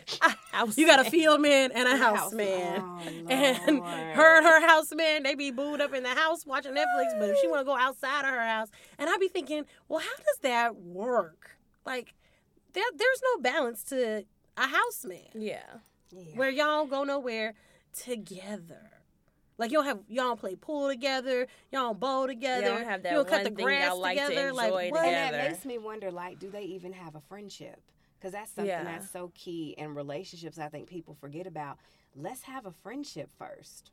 House You got a field man and a house, house- man. oh, and her and her house man, they be booed up in the house watching Netflix. But if she want to go outside of her house, and I'd be thinking, well, how does that work? Like, there, there's no balance to a house man Yeah. Yeah. where y'all go nowhere together. Like you don't have y'all play pool together, y'all bowl together, don't have that you don't cut one the thing grass y'all like to together. enjoy like what? And that makes me wonder, like, do they even have a friendship? Because that's something Yeah. that's so key in relationships. I think people forget about. Let's have a friendship first.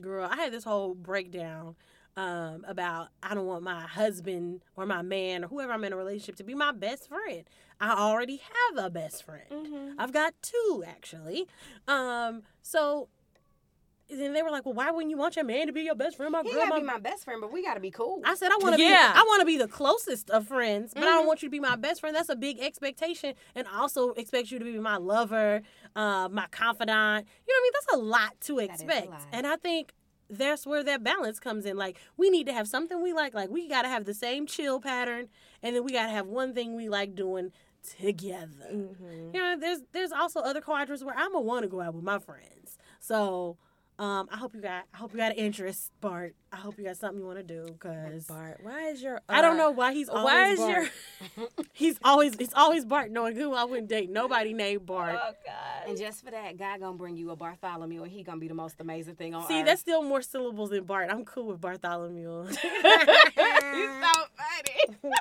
Girl, I had this whole breakdown um, about I don't want my husband or my man or whoever I'm in a relationship to be my best friend. I already have a best friend. Mm-hmm. I've got two actually. Um, so then they were like, "Well, why wouldn't you want your man to be your best friend, my He girl?" gotta my be my best friend, but we gotta be cool. I said I want to Yeah. be I want to be the closest of friends, but I Mm-hmm. don't want you to be my best friend. That's a big expectation, and also expect you to be my lover, uh, my confidant. You know what I mean? That's a lot to is a expect, lot. and I think that's where that balance comes in. Like we need to have something we like. Like we got to have the same chill pattern, and then we got to have one thing we like doing together. Mm-hmm. You know, there's there's also other quadrants where I'm a want to go out with my friends. So. Um, I hope you got. I hope you got an interest, Bart. I hope you got something you want to do, cause Bart, why is your? I don't uh, know why he's always Why is Bart. your? (laughs) He's always it's always Bart, knowing who I wouldn't date. Nobody named Bart. Oh God. and just for that, God gonna bring you a Bartholomew, and he gonna be the most amazing thing on See, earth. that's still more syllables than Bart. I'm cool with Bartholomew. (laughs) (laughs) He's so funny.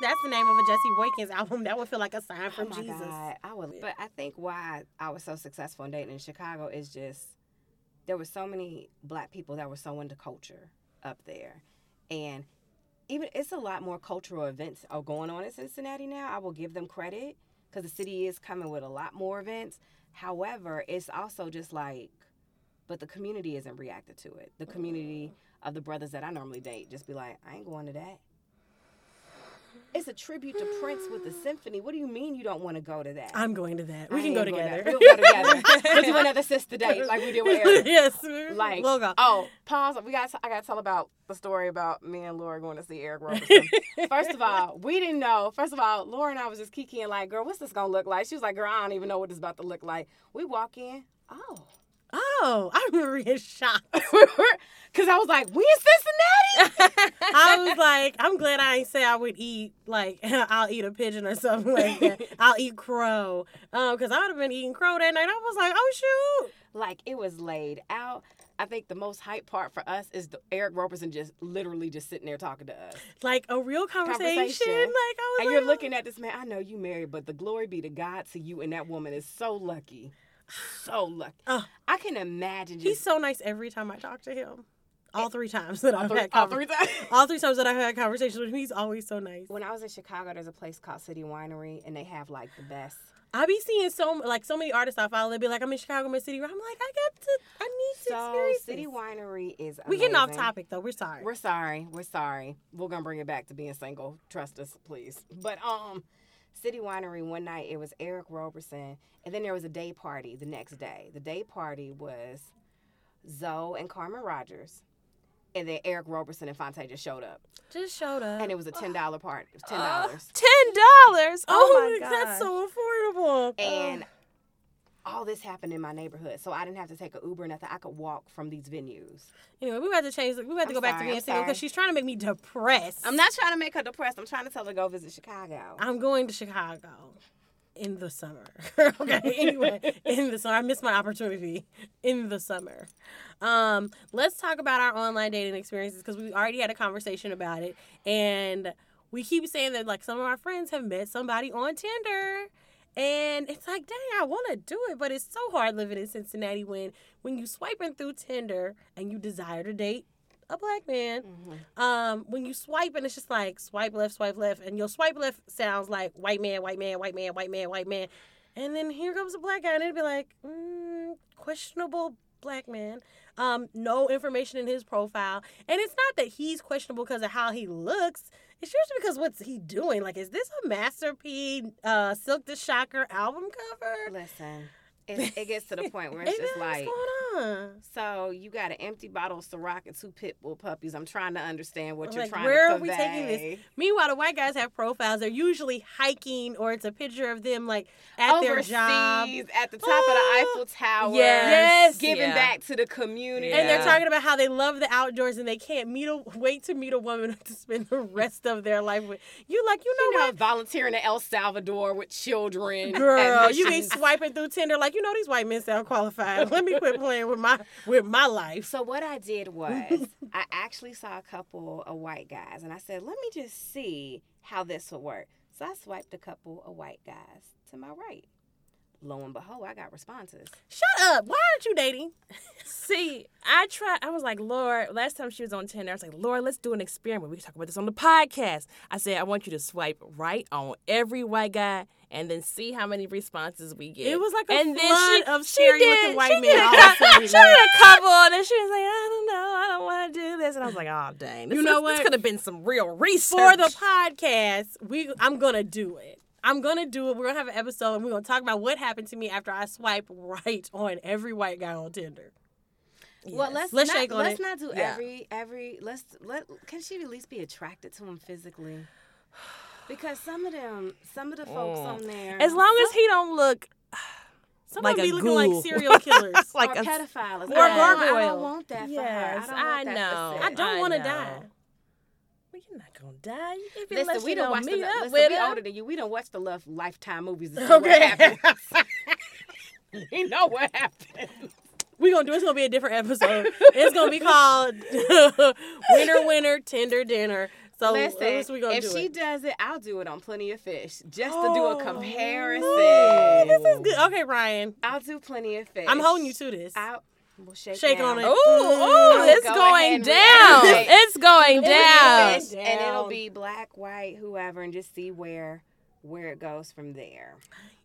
That's the name of a Jesse Boykins album. That would feel like a sign Oh from my Jesus. God, I would. But I think why I was so successful in dating in Chicago is just there were so many black people that were so into culture up there, and even it's a lot more cultural events are going on in Cincinnati now. I will give them credit because the city is coming with a lot more events. However, it's also just like, but the community isn't reacting to it. The community mm. of the brothers that I normally date just be like, I ain't going to that. It's a tribute to Prince with the symphony. What do you mean you don't want to go to that? I'm going to that. We I can go together. We'll go together. (laughs) we'll do another sister date like we did with (laughs) Eric. yes. Like, we'll go. oh, pause. We got. I got to tell about the story about me and Laura going to see Eric Roberson. (laughs) First of all, we didn't know. First of all, Laura and I was just kikiing like, "Girl, what's this gonna look like?" She was like, "Girl, I don't even know what this about to look like." We walk in. Oh, Oh, I remember being shocked. because (laughs) I was like, "We in Cincinnati." I was like, I'm glad I ain't say I would eat like (laughs) I'll eat a pigeon or something like that. (laughs) I'll eat crow, um, because I would have been eating crow that night. I was like, oh shoot. like it was laid out. I think the most hype part for us is the Eric Roberson just literally just sitting there talking to us. like a real conversation. Conversation. Like I was And like, you're looking at this man. I know you married, but the glory be to God to you. And that woman is so lucky. So lucky. Oh. I can imagine He's so nice every time I talk to him. All three times that I've three, had all three times. (laughs) all three times that I've had conversations with him, he's always so nice. When I was in Chicago, there's a place called City Winery, and they have like the best. I be seeing so like so many artists I follow. They be like, I'm in Chicago, I'm in City. I'm like, I got to, I need to So experience City this. Winery is. We getting off topic though. We're sorry. We're sorry. We're sorry. We're gonna bring it back to being single. Trust us, please. But um, City Winery one night it was Eric Roberson, and then there was a day party the next day. The day party was Zoe and Carmen Rodgers, and then Eric Roberson and Phonte just showed up, Just showed up. and it was a ten dollar party. It was ten dollars, Ten dollars. Oh, oh my god. that's so affordable. and all this happened in my neighborhood, so I didn't have to take an Uber or nothing. I could walk from these venues. Anyway, we about to change. We about to I'm go back to sorry, being single because she's trying to make me depressed. I'm not trying to make her depressed. I'm trying to tell her to go visit Chicago. I'm going to Chicago in the summer. (laughs) okay. Anyway, (laughs) in the summer, I missed my opportunity in the summer. Um, let's talk about our online dating experiences because we already had a conversation about it, and we keep saying that like some of our friends have met somebody on Tinder. And it's like, dang, I want to do it, but it's so hard living in Cincinnati when when you swiping through Tinder and you desire to date a black man. Um, when you swipe and it's just like swipe left, swipe left, and your swipe left sounds like white man, white man, white man, white man, white man, and then here comes a black guy, and it'd be like mm, questionable black man. Um, no information in his profile, and it's not that he's questionable because of how he looks. It's usually because what's he doing? Like, is this a Master P uh, Silk the Shocker album cover? Listen, it, it gets to the (laughs) point where it's just that what's like, going on? so you got an empty bottle of Ciroc and two pit bull puppies. I'm trying to understand what you're like, trying where to Where are we taking this? Meanwhile, the white guys have profiles. They're usually hiking, or it's a picture of them like at their job, at the top of the Oh, Eiffel Tower. Yes. Giving Yeah. back to the community. and they're talking about how they love the outdoors and they can't meet a wait to meet a woman (laughs) to spend the rest of their life with. You like, you know you know, what? volunteering in El Salvador with children. at Girl, (laughs) you be swiping through Tinder like you know these white men sound qualified. Let me quit playing with my with my life. So what I did was (laughs) I actually saw a couple of white guys and I said, let me just see how this will work. So I swiped a couple of white guys to my right. lo and behold, I got responses. Shut up. Why aren't you dating? See, I tried. I was like, Lord. Last time she was on Tinder, I was like, Lord, let's do an experiment. We can talk about this on the podcast. I said, I want you to swipe right on every white guy, and then see how many responses we get. It was like a and flood of she scary-looking did- white she men did all cou- of a sudden. She did a couple, and then she was like, I don't know, I don't want to do this, and I was like, Oh dang, this You know was- This what? could have been some real research For the podcast, we I'm gonna do it. I'm gonna do it. We're gonna have an episode and we're gonna talk about what happened to me after I swipe right (laughs) on every white guy on Tinder. Well, let's Let's not, shake on let's it. not do Yeah. every every. Let's let. Can she at least be attracted to him physically? Because some of them, some of the folks mm. on there, As long as he don't look (sighs) Some like of them a be looking like serial (laughs) killers. like are a pedophiles. Or I don't- I don't want that for Yes, her. I, don't I that know. I don't want to die. Well, you're not gonna die. If Listen, unless we you don't don't watch the. meet up Listen, with we her. older than you. We don't watch the Love Lifetime movies. To see what Okay. happens. (laughs) (laughs) we know what happens. We're gonna do it's gonna be a different episode. it's gonna be called Winter Winter Tender Dinner. So Listen, we gonna if do she it. does it, I'll do it on Plenty of Fish just to do a oh, comparison. Ooh, this is good. Okay, Ryan. I'll do Plenty of Fish. I'm holding you to this. I'll we'll shake, Shake on it. Ooh, ooh, it's Go going ahead and down. (laughs) It's going down. And it'll be black, white, whoever, and just see where where it goes from there.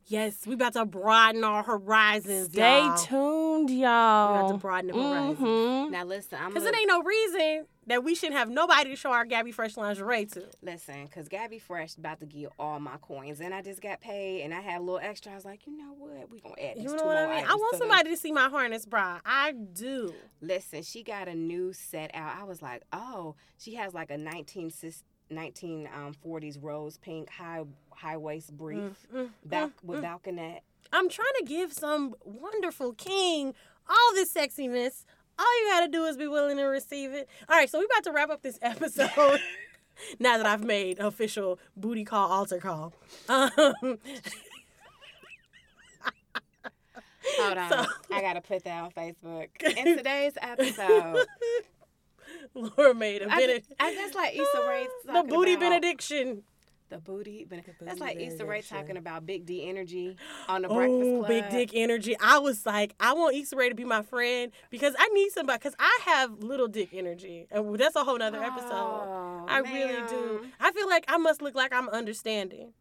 Yes, we about to broaden our horizons. Stay tuned, y'all. We about to y'all. broaden the horizons. Mhm. Now listen, I'm Because gonna, it ain't no reason that we shouldn't have nobody to show our Gabi Fresh lingerie to. listen, cause Gabi Fresh about to give all my coins, and I just got paid, and I had a little extra. I was like, you know what, we gonna add these You know what I mean? I want to the- somebody to see my harness bra. I do. Listen, she got a new set out. I was like, oh, she has like a 19 sis- 1940s rose pink high high waist brief Mm, bal- with balconette. I'm trying to give some wonderful king all this sexiness. All you gotta do is be willing to receive it. All right, so we're about to wrap up this (laughs) episode. (laughs) now that I've made official booty call altar call. Um, (laughs) Hold on, So- I gotta put that on Facebook. In today's episode, Laura made a I, bit ju- I just like Issa Rae (gasps) the booty about benediction. The booty, ben- that's booty like Issa Rae talking about Big D energy on the (gasps) Breakfast Oh, Club. big dick energy. I was like, I want Issa Rae to be my friend because I need somebody because I have little dick energy, and that's a whole nother episode. Oh, I really do. I feel like I must look like I'm understanding.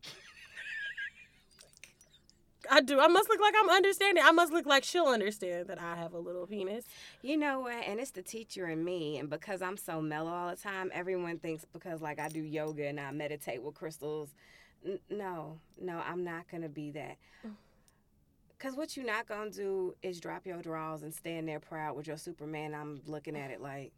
I do. I must look like I'm understanding. I must look like she'll understand that I have a little penis. You know what? And it's the teacher in me. And because I'm so mellow all the time, everyone thinks because like I do yoga and I meditate with crystals. N- no, no, I'm not gonna be that. Mm. Cause what you're not gonna do is drop your drawers and stand there proud with your Superman. I'm looking at it like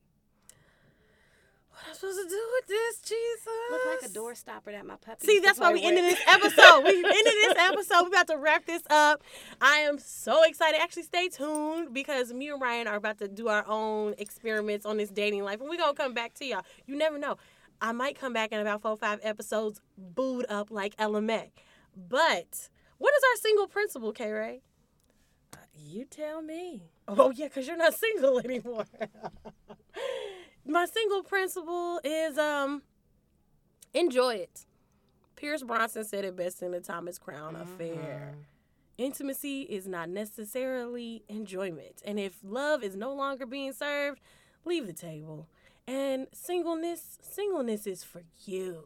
What am I supposed to do with this, Jesus? look like a door stopper that my puppy. See, that's why we ended this episode. We ended this episode. We about to wrap this up. I am so excited. Actually, stay tuned because me and Ryan are about to do our own experiments on this dating life, and we're gonna come back to y'all. You never know. I might come back in about four, or five episodes, booed up like May. But what is our single principle, K. Ray? Uh, you tell me. Oh yeah, because you're not single (laughs) anymore. My single principle is um enjoy it. Pierce Brosnan said it best in the Thomas Crown affair. Intimacy is not necessarily enjoyment. And if love is no longer being served, leave the table. And singleness, singleness is for you.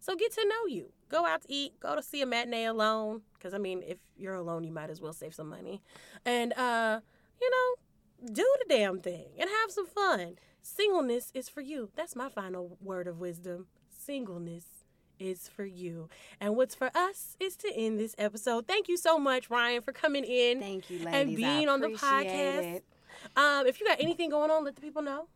So get to know you. Go out to eat, go to see a matinee alone. Because, I mean, if you're alone, you might as well save some money. And, uh, you know, do the damn thing and have some fun. Singleness is for you. That's my final word of wisdom. Singleness is for you. And what's for us is to end this episode. Thank you so much, Ryan, for coming in Thank you, ladies. and I being on the podcast. it. Um, if you got anything going on, let the people know.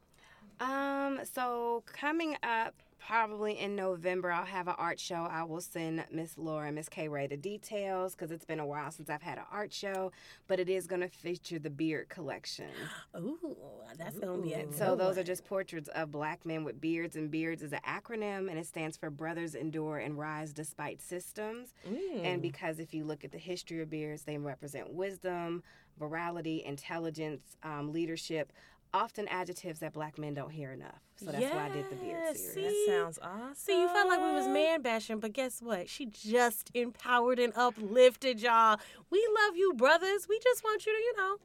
Um, so coming up probably in November, I'll have an art show. I will send Miss Laura and Miss K Ray the details because it's been a while since I've had an art show, but it is going to feature the beard collection. Ooh, that's gonna be a So those one. are just portraits of black men with beards, and beards is an acronym, and it stands for Brothers Endure and Rise Despite Systems. And because if you look at the history of beards, they represent wisdom, virality, intelligence, um, leadership. Often adjectives that black men don't hear enough. So that's why I did the beard series. see? That sounds awesome. See, you felt like we was man bashing, but guess what? She just empowered and uplifted y'all. We love you, brothers. We just want you to, you know,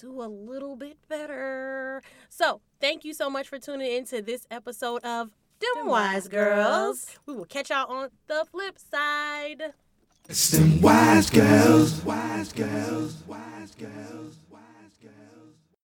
do a little bit better. So, thank you so much for tuning into this episode of Them, Wise Girls. We will catch y'all on the flip side. It's them wise girls, wise girls, wise girls.